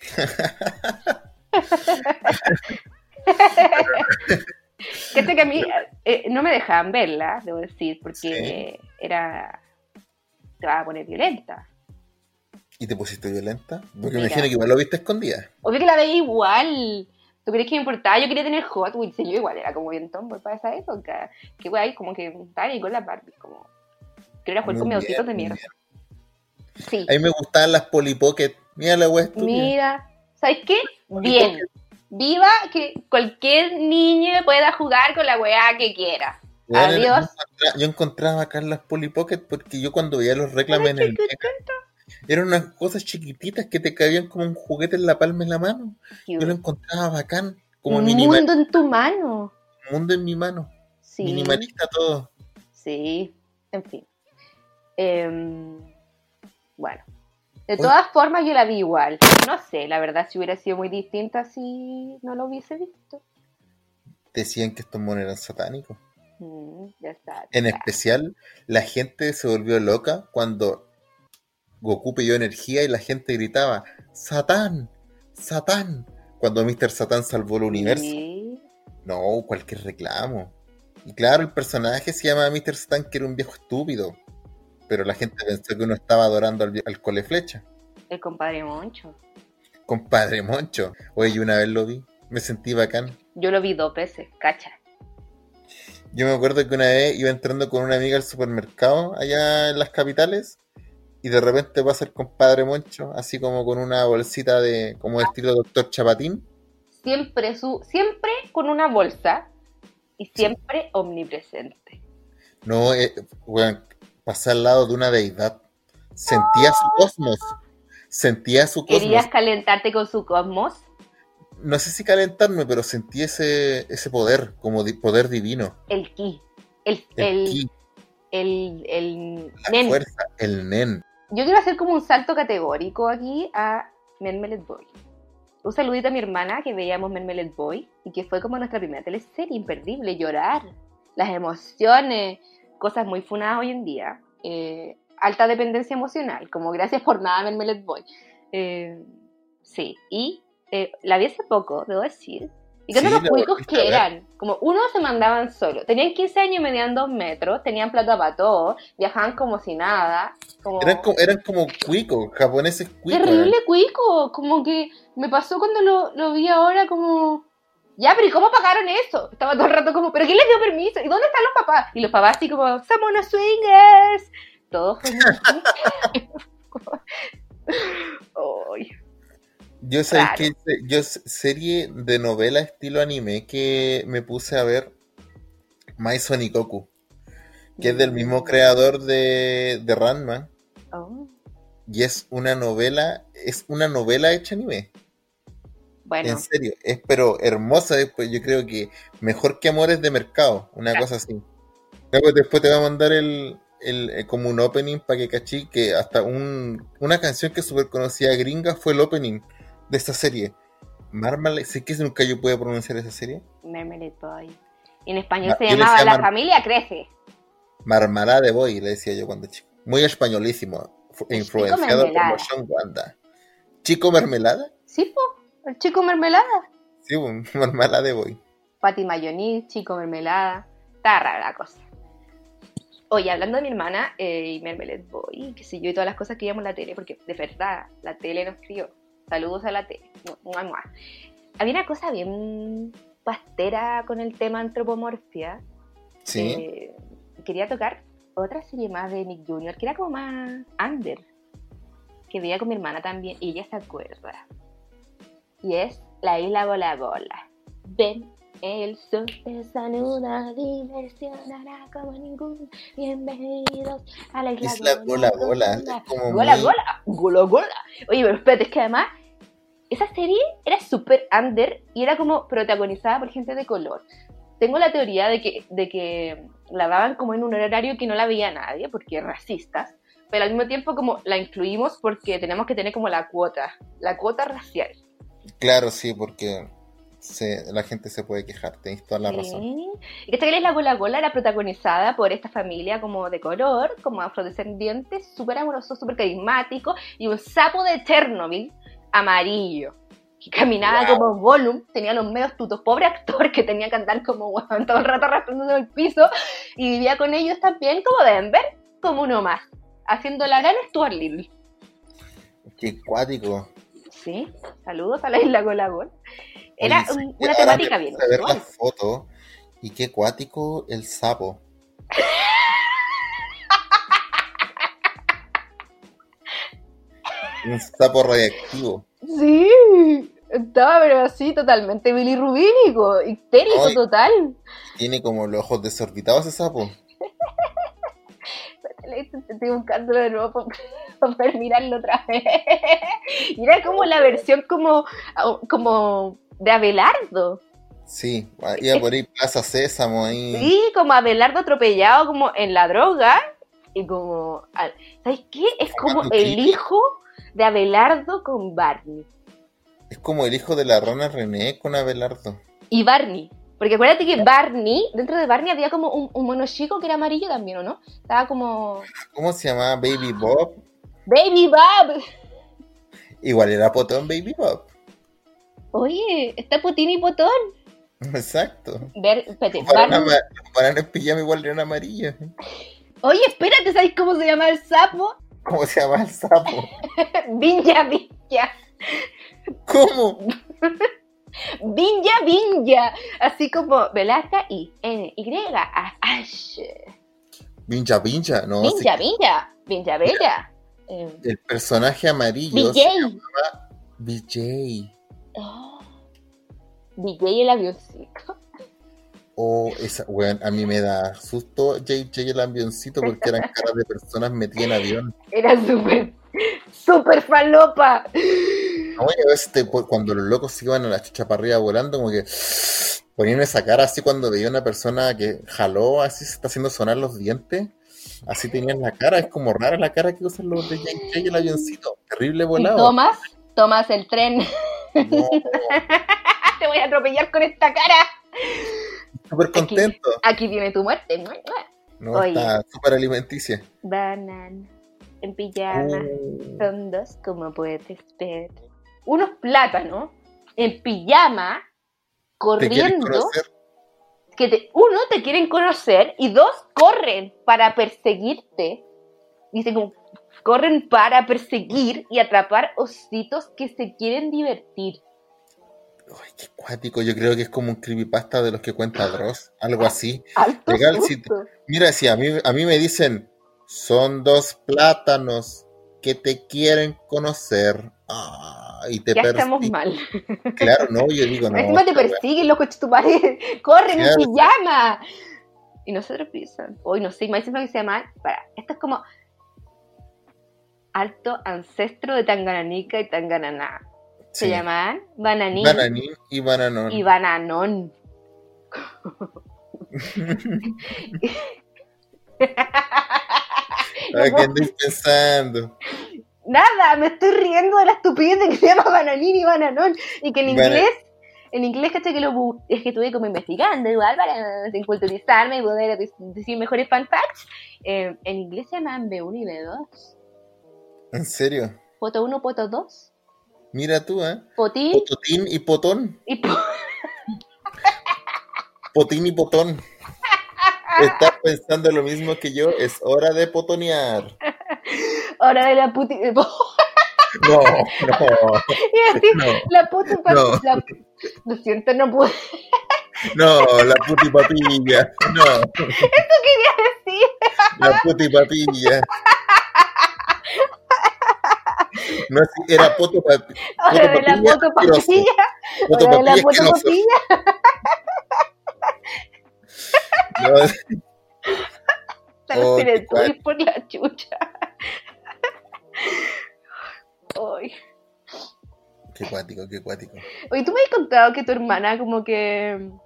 que a mí eh, no me dejaban verla, debo decir, porque era. te va a poner violenta. ¿Y te pusiste violenta? Porque me Mira. imagino que igual lo viste escondida. Obvio que la veía igual. ¿Tú crees que me importaba? Yo quería tener Hot Wheels y yo igual era como bien tomboy para esa época. Que wey, como que estaba ahí con la Barbie, como. Quiero jugar con mis de mierda. Sí. A mí me gustaban las Polly Pocket. Mira la wea estúpida. Mira, ¿sabes qué? Bien. Viva que cualquier niño pueda jugar con la weá que quiera. Adiós. Yo encontraba, yo encontraba acá las Polly Pocket porque yo cuando veía los reclames en el eran unas cosas chiquititas que te cabían como un juguete en la palma de la mano. Yo lo encontraba bacán, como Un minimal, mundo en tu mano. mundo en mi mano, Sí. minimalista todo. Sí, en fin. Em, bueno, de Oye. todas formas yo la vi igual. No sé, la verdad, si hubiera sido muy distinta si no lo hubiese visto. Decían que estos monos eran satánicos. Mm, ya está. En especial, la gente se volvió loca cuando Goku pidió energía y la gente gritaba, ¡Satán! ¡Satán! Cuando Mr. Satán salvó el universo. Sí. No, cualquier reclamo. Y claro, el personaje se llama Mr. Satan, que era un viejo estúpido. Pero la gente pensó que uno estaba adorando al, al cole flecha. El compadre Moncho. Compadre Moncho. Oye, yo una vez lo vi. Me sentí bacán. Yo lo vi dos veces, cacha. Yo me acuerdo que una vez iba entrando con una amiga al supermercado allá en las capitales. Y de repente pasa el compadre Moncho, así como con una bolsita de, como de estilo Doctor Chapatín. Siempre, su, siempre con una bolsa y siempre omnipresente. No, eh, weón, pasé al lado de una deidad. Sentía su cosmos. Sentía su cosmos. ¿Querías calentarte con su cosmos? No sé si calentarme, pero sentí ese, ese poder, como di- poder divino. El ki. El, El el, ki, el, el la nen. fuerza, el nen. Yo quiero hacer como un salto categórico aquí a Mermeled Boy. Un saludito a mi hermana que veíamos Mermeled Boy y que fue como nuestra primera teleserie, imperdible, llorar, las emociones, cosas muy funadas hoy en día. Eh, alta dependencia emocional, como gracias por nada Mermeled Boy. Eh, sí, y eh, la vi hace poco, debo decir. Y que Sí, los cuicos que eran, como uno se mandaban solo, tenían 15 años, medían 2 metros, tenían plata para todo, viajaban como si nada. Como... Eran como, eran como cuicos, japoneses cuicos. Terrible cuico, como que me pasó cuando lo, lo vi ahora como... Ya, pero ¿y cómo pagaron eso? Estaba todo el rato como, ¿pero quién les dio permiso? ¿Y dónde están los papás? Y los papás así como, somos unos swingers. Todos muy... Ay, Yo Claro. que yo serie de novela estilo anime que me puse a ver Mai Sonikoku, que es del mismo creador de, de Ranma, Oh, y es una novela, es una novela hecha anime. Bueno, En serio, es pero hermosa. Después, yo creo que mejor que Amores de Mercado, una cosa así. Luego, después te voy a mandar el, el, eh, como un opening para que cachí que hasta un, una canción que súper conocida gringa fue el opening de esta serie. Marmalade, sé que nunca yo pude pronunciar esa serie. Marmalade Boy. En español se llamaba decía La Mar- familia crece. Marmalade Boy, le decía yo cuando chico. Muy españolísimo, influenciado por. John Wanda. ¿Chico Mermelada? Sí, po, el chico mermelada. Sí, un Marmalade Boy. Pati mayonís, chico mermelada. Está rara la cosa. Oye, hablando de mi hermana eh, y Mermelade Boy, qué sé yo, y todas las cosas que veíamos en la tele, porque de verdad, la tele nos crió. Saludos a la tele. Mua, mua. Había una cosa bien pastera con el tema antropomorfia. Sí. Eh, quería tocar otra serie más de Nick Jr., que era como más under, que veía con mi hermana también, y ella se acuerda. Y es La Isla Gola Gola. Ven, el sol te saluda, diversión hará como ningún. Bienvenidos a la Isla Isla Gola, es como Gola muy- Gola, Gola Gola. Oye, pero espérate, es que además esa serie era súper under y era como protagonizada por gente de color. Tengo la teoría de que, de que la daban como en un horario que no la veía nadie, porque racistas, pero al mismo tiempo como la incluimos porque tenemos que tener como la cuota, la cuota racial. Claro, sí, porque se- la gente se puede quejar, tenéis toda la razón. Y que esta que es la Gola Gola era protagonizada por esta familia como de color, como afrodescendiente, súper amoroso, súper carismático, y un sapo de Chernobyl amarillo. Que caminaba Wow. como Gollum, tenía los medios tutos, pobre actor que tenía que andar como weón, todo el rato arrastrándose en el piso, y vivía con ellos también como Denver, como uno más, haciendo la gran Stuart Little. Qué cuático. Sí, saludos a la isla Gola. Era Oye, un- una temática bien. a ver las fotos y qué cuático el sapo. Un sapo radiactivo. Sí, estaba pero así totalmente bilirrubínico, histérico Ay. total. Tiene como los ojos desorbitados ese sapo. Le estoy buscándolo de nuevo para, para poder mirarlo otra vez. Y era como la versión como, como de Abelardo. Sí, iba por ahí Plaza Sésamo ahí. Sí, como Abelardo atropellado como en la droga. Y como, ¿sabes qué? Es como el hijo de Abelardo con Barney. Es como el hijo de la rana René con Abelardo. Y Barney. Porque acuérdate que Barney, dentro de Barney había como un, un mono chico que era amarillo también, ¿o no? Estaba como ¿Cómo se llamaba Baby Bob? Baby Bob. Igual era potón Baby Bob. Oye, está Putín y Potón. Exacto. Ver, espérate, Barney- bananas en pijama igual eran amarillos. Oye, espérate, ¿sabes cómo se llama el sapo? ¿Cómo se llama el sapo? Viña Viña. ¿Cómo? Viña Viña. Así como Velasca y N Y A H. Vincha Vincha, no. Viña Viña. Viña Bella. Eh, el personaje amarillo. se BJ. llama BJ. Oh. BJ el avioncito. Oh, esa, weón, a mí me da susto JJ el avioncito porque eran caras de personas metidas en avión. Era súper, súper falopa. No, y a veces te- pues, cuando los locos se iban a la chucha para arriba volando, como que ponían esa cara así cuando veía una persona que jaló, así se está haciendo sonar los dientes. Así tenían la cara, es como rara la cara que usan los de JJ el avioncito. Terrible Y volado. Tomas, tomas el tren. No, Te voy a atropellar con esta cara. súper contento. Aquí viene tu muerte. No, Oye. está súper alimenticia. Banana. En pijama. Uh, Son dos como puedes ver. Unos plátanos en pijama ¿Te quieres corriendo. Que te- uno te quieren conocer y dos corren para perseguirte. Dicen como corren para perseguir y atrapar ositos que se quieren divertir. Ay, qué cuático, yo creo que es como un creepypasta de los que cuenta Dross, algo así. Alto Legal. Mira, si a mí, a mí me dicen, son dos plátanos que te quieren conocer. Ah, y te Ya estamos mal. Claro, no, yo digo, no. Encima te persiguen los coches tu padre. Corren Claro. en pijama. Y no se tropiezan. Hoy no sé, encima que se llama. Para, esto es como alto ancestro de Tangananica y Tangananá. Se Sí. llamaban Bananín, Bananín y Bananón. y Bananón. ¿A qué andáis pensando? Nada, me estoy riendo de la estupidez de que se llama Bananín y Bananón. Y que en inglés, en inglés, ¿cachai? Que lo es que estuve como investigando igual para culturizarme y poder dec- decir mejores fan facts. Eh, en inglés se llaman B1 y B2. ¿En serio? Poto 1, poto 2. Mira tú, ¿eh? Potín Pototín y potón. y po- Potín y potón. Estás pensando lo mismo que yo. Es hora de potonear. Hora de la puti... No, no, Iba a decir, no, la puti... No. la- Lo siento, no pude no, la putipapilla. No, decir. la putipapilla. No, sí, era poto papi. Hora de la Fotopapilla, fotopapilla. Poto de la papilla asqueroso. fotopapilla. No, los Oh, por la chucha. Ay. Qué cuático, qué cuático. Oye, tú me has contado que tu hermana como que No,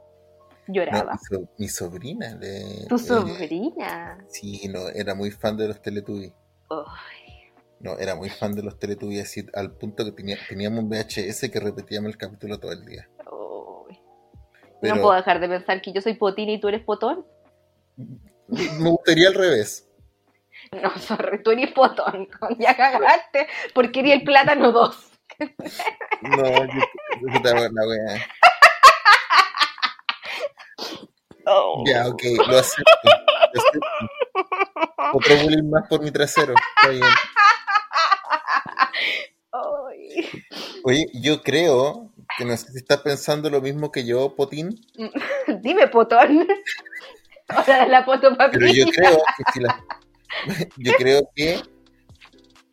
lloraba. mi, so- mi sobrina. le- Tu sobrina. sí, no, era muy fan de los Teletubbies. Ay. No, era muy fan de los Teletubbies, así, al punto que tenía, teníamos un VHS que repetíamos el capítulo todo el día. Ay. Pero No puedo dejar de pensar que yo soy potín y tú eres potón. me gustaría al revés. No, sorry, tú eres potón. Ya cagaste porque eres el plátano 2. No, yo, te hago la wea. Oh. Ya, ok, lo acepto. lo acepto. Otro bullying más por mi trasero. Está bien. Oye, yo creo que no sé si estás pensando lo mismo que yo, Potín, Dime, potón. Hora de la fotopapilla. pero yo creo que si la- yo creo que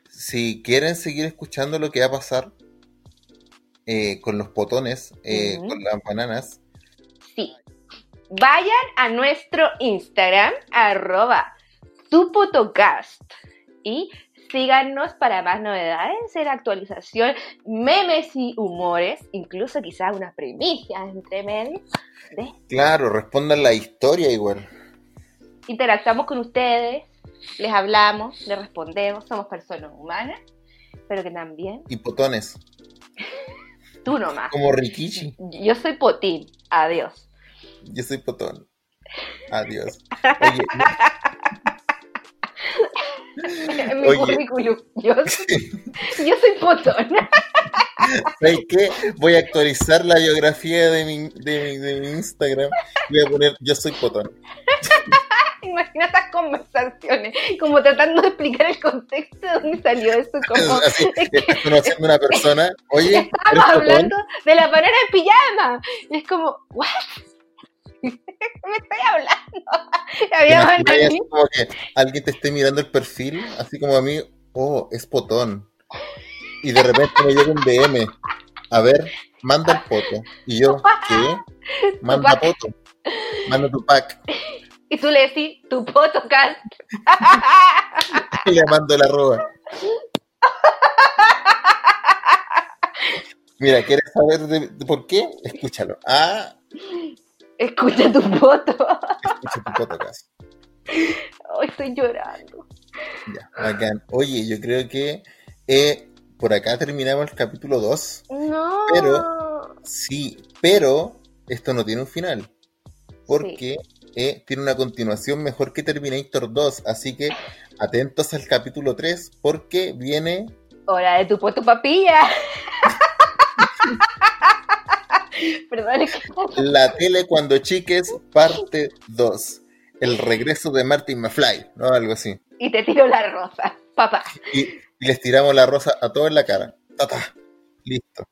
si quieren seguir escuchando lo que va a pasar eh, con los potones, eh, con las bananas, Sí. Vayan a nuestro Instagram, arroba tupotocast. Y síganos para más novedades en actualización, memes y humores, incluso quizás unas primicias entre medios. claro, respondan la historia igual. Interactuamos con ustedes, les hablamos, les respondemos, somos personas humanas, pero que también Y potones, tú nomás. como Rikichi. Yo soy Potín, adiós. Yo soy potón. Adiós. Oye, En mi Oye. currículum, yo, yo soy Potón. ¿sabes qué? Voy a actualizar la biografía de mi, de mi, de mi Instagram. Voy a poner yo soy potón. Imagina esas conversaciones, como tratando de explicar el contexto de dónde salió esto, como Así, es que estás conociendo a una persona. Oye, ¿eres estamos potón? hablando de la banana en pijama. Y es como, ¿what? ¿Qué me estoy hablando? ¿Te Había así como que alguien te esté mirando el perfil, así como a mí, oh, es potón. Y de repente me llega un DM. A ver, manda el foto. Y yo, ¿qué? Manda pack. foto. Manda tu pack. Y tú le decís, tu podcast. Y le mando la arroba. Mira, ¿quieres saber de, de por qué? Escúchalo. Ah, Escucha tu foto. escucha tu podcast. Hoy estoy llorando. Ya, bacán. Oye, yo creo que eh, por acá terminamos el capítulo 2. No. Pero- Sí, pero esto no tiene un final. Porque eh, tiene una continuación mejor que Terminator 2. Así que atentos al capítulo 3 porque viene Hora de tu poto papilla. Perdón, La tele cuando chiques, parte 2. El regreso de Martin McFly, ¿no? Algo así. y te tiro la rosa, papá. Y, y les tiramos la rosa a todos en la cara. ¡Tata! Listo.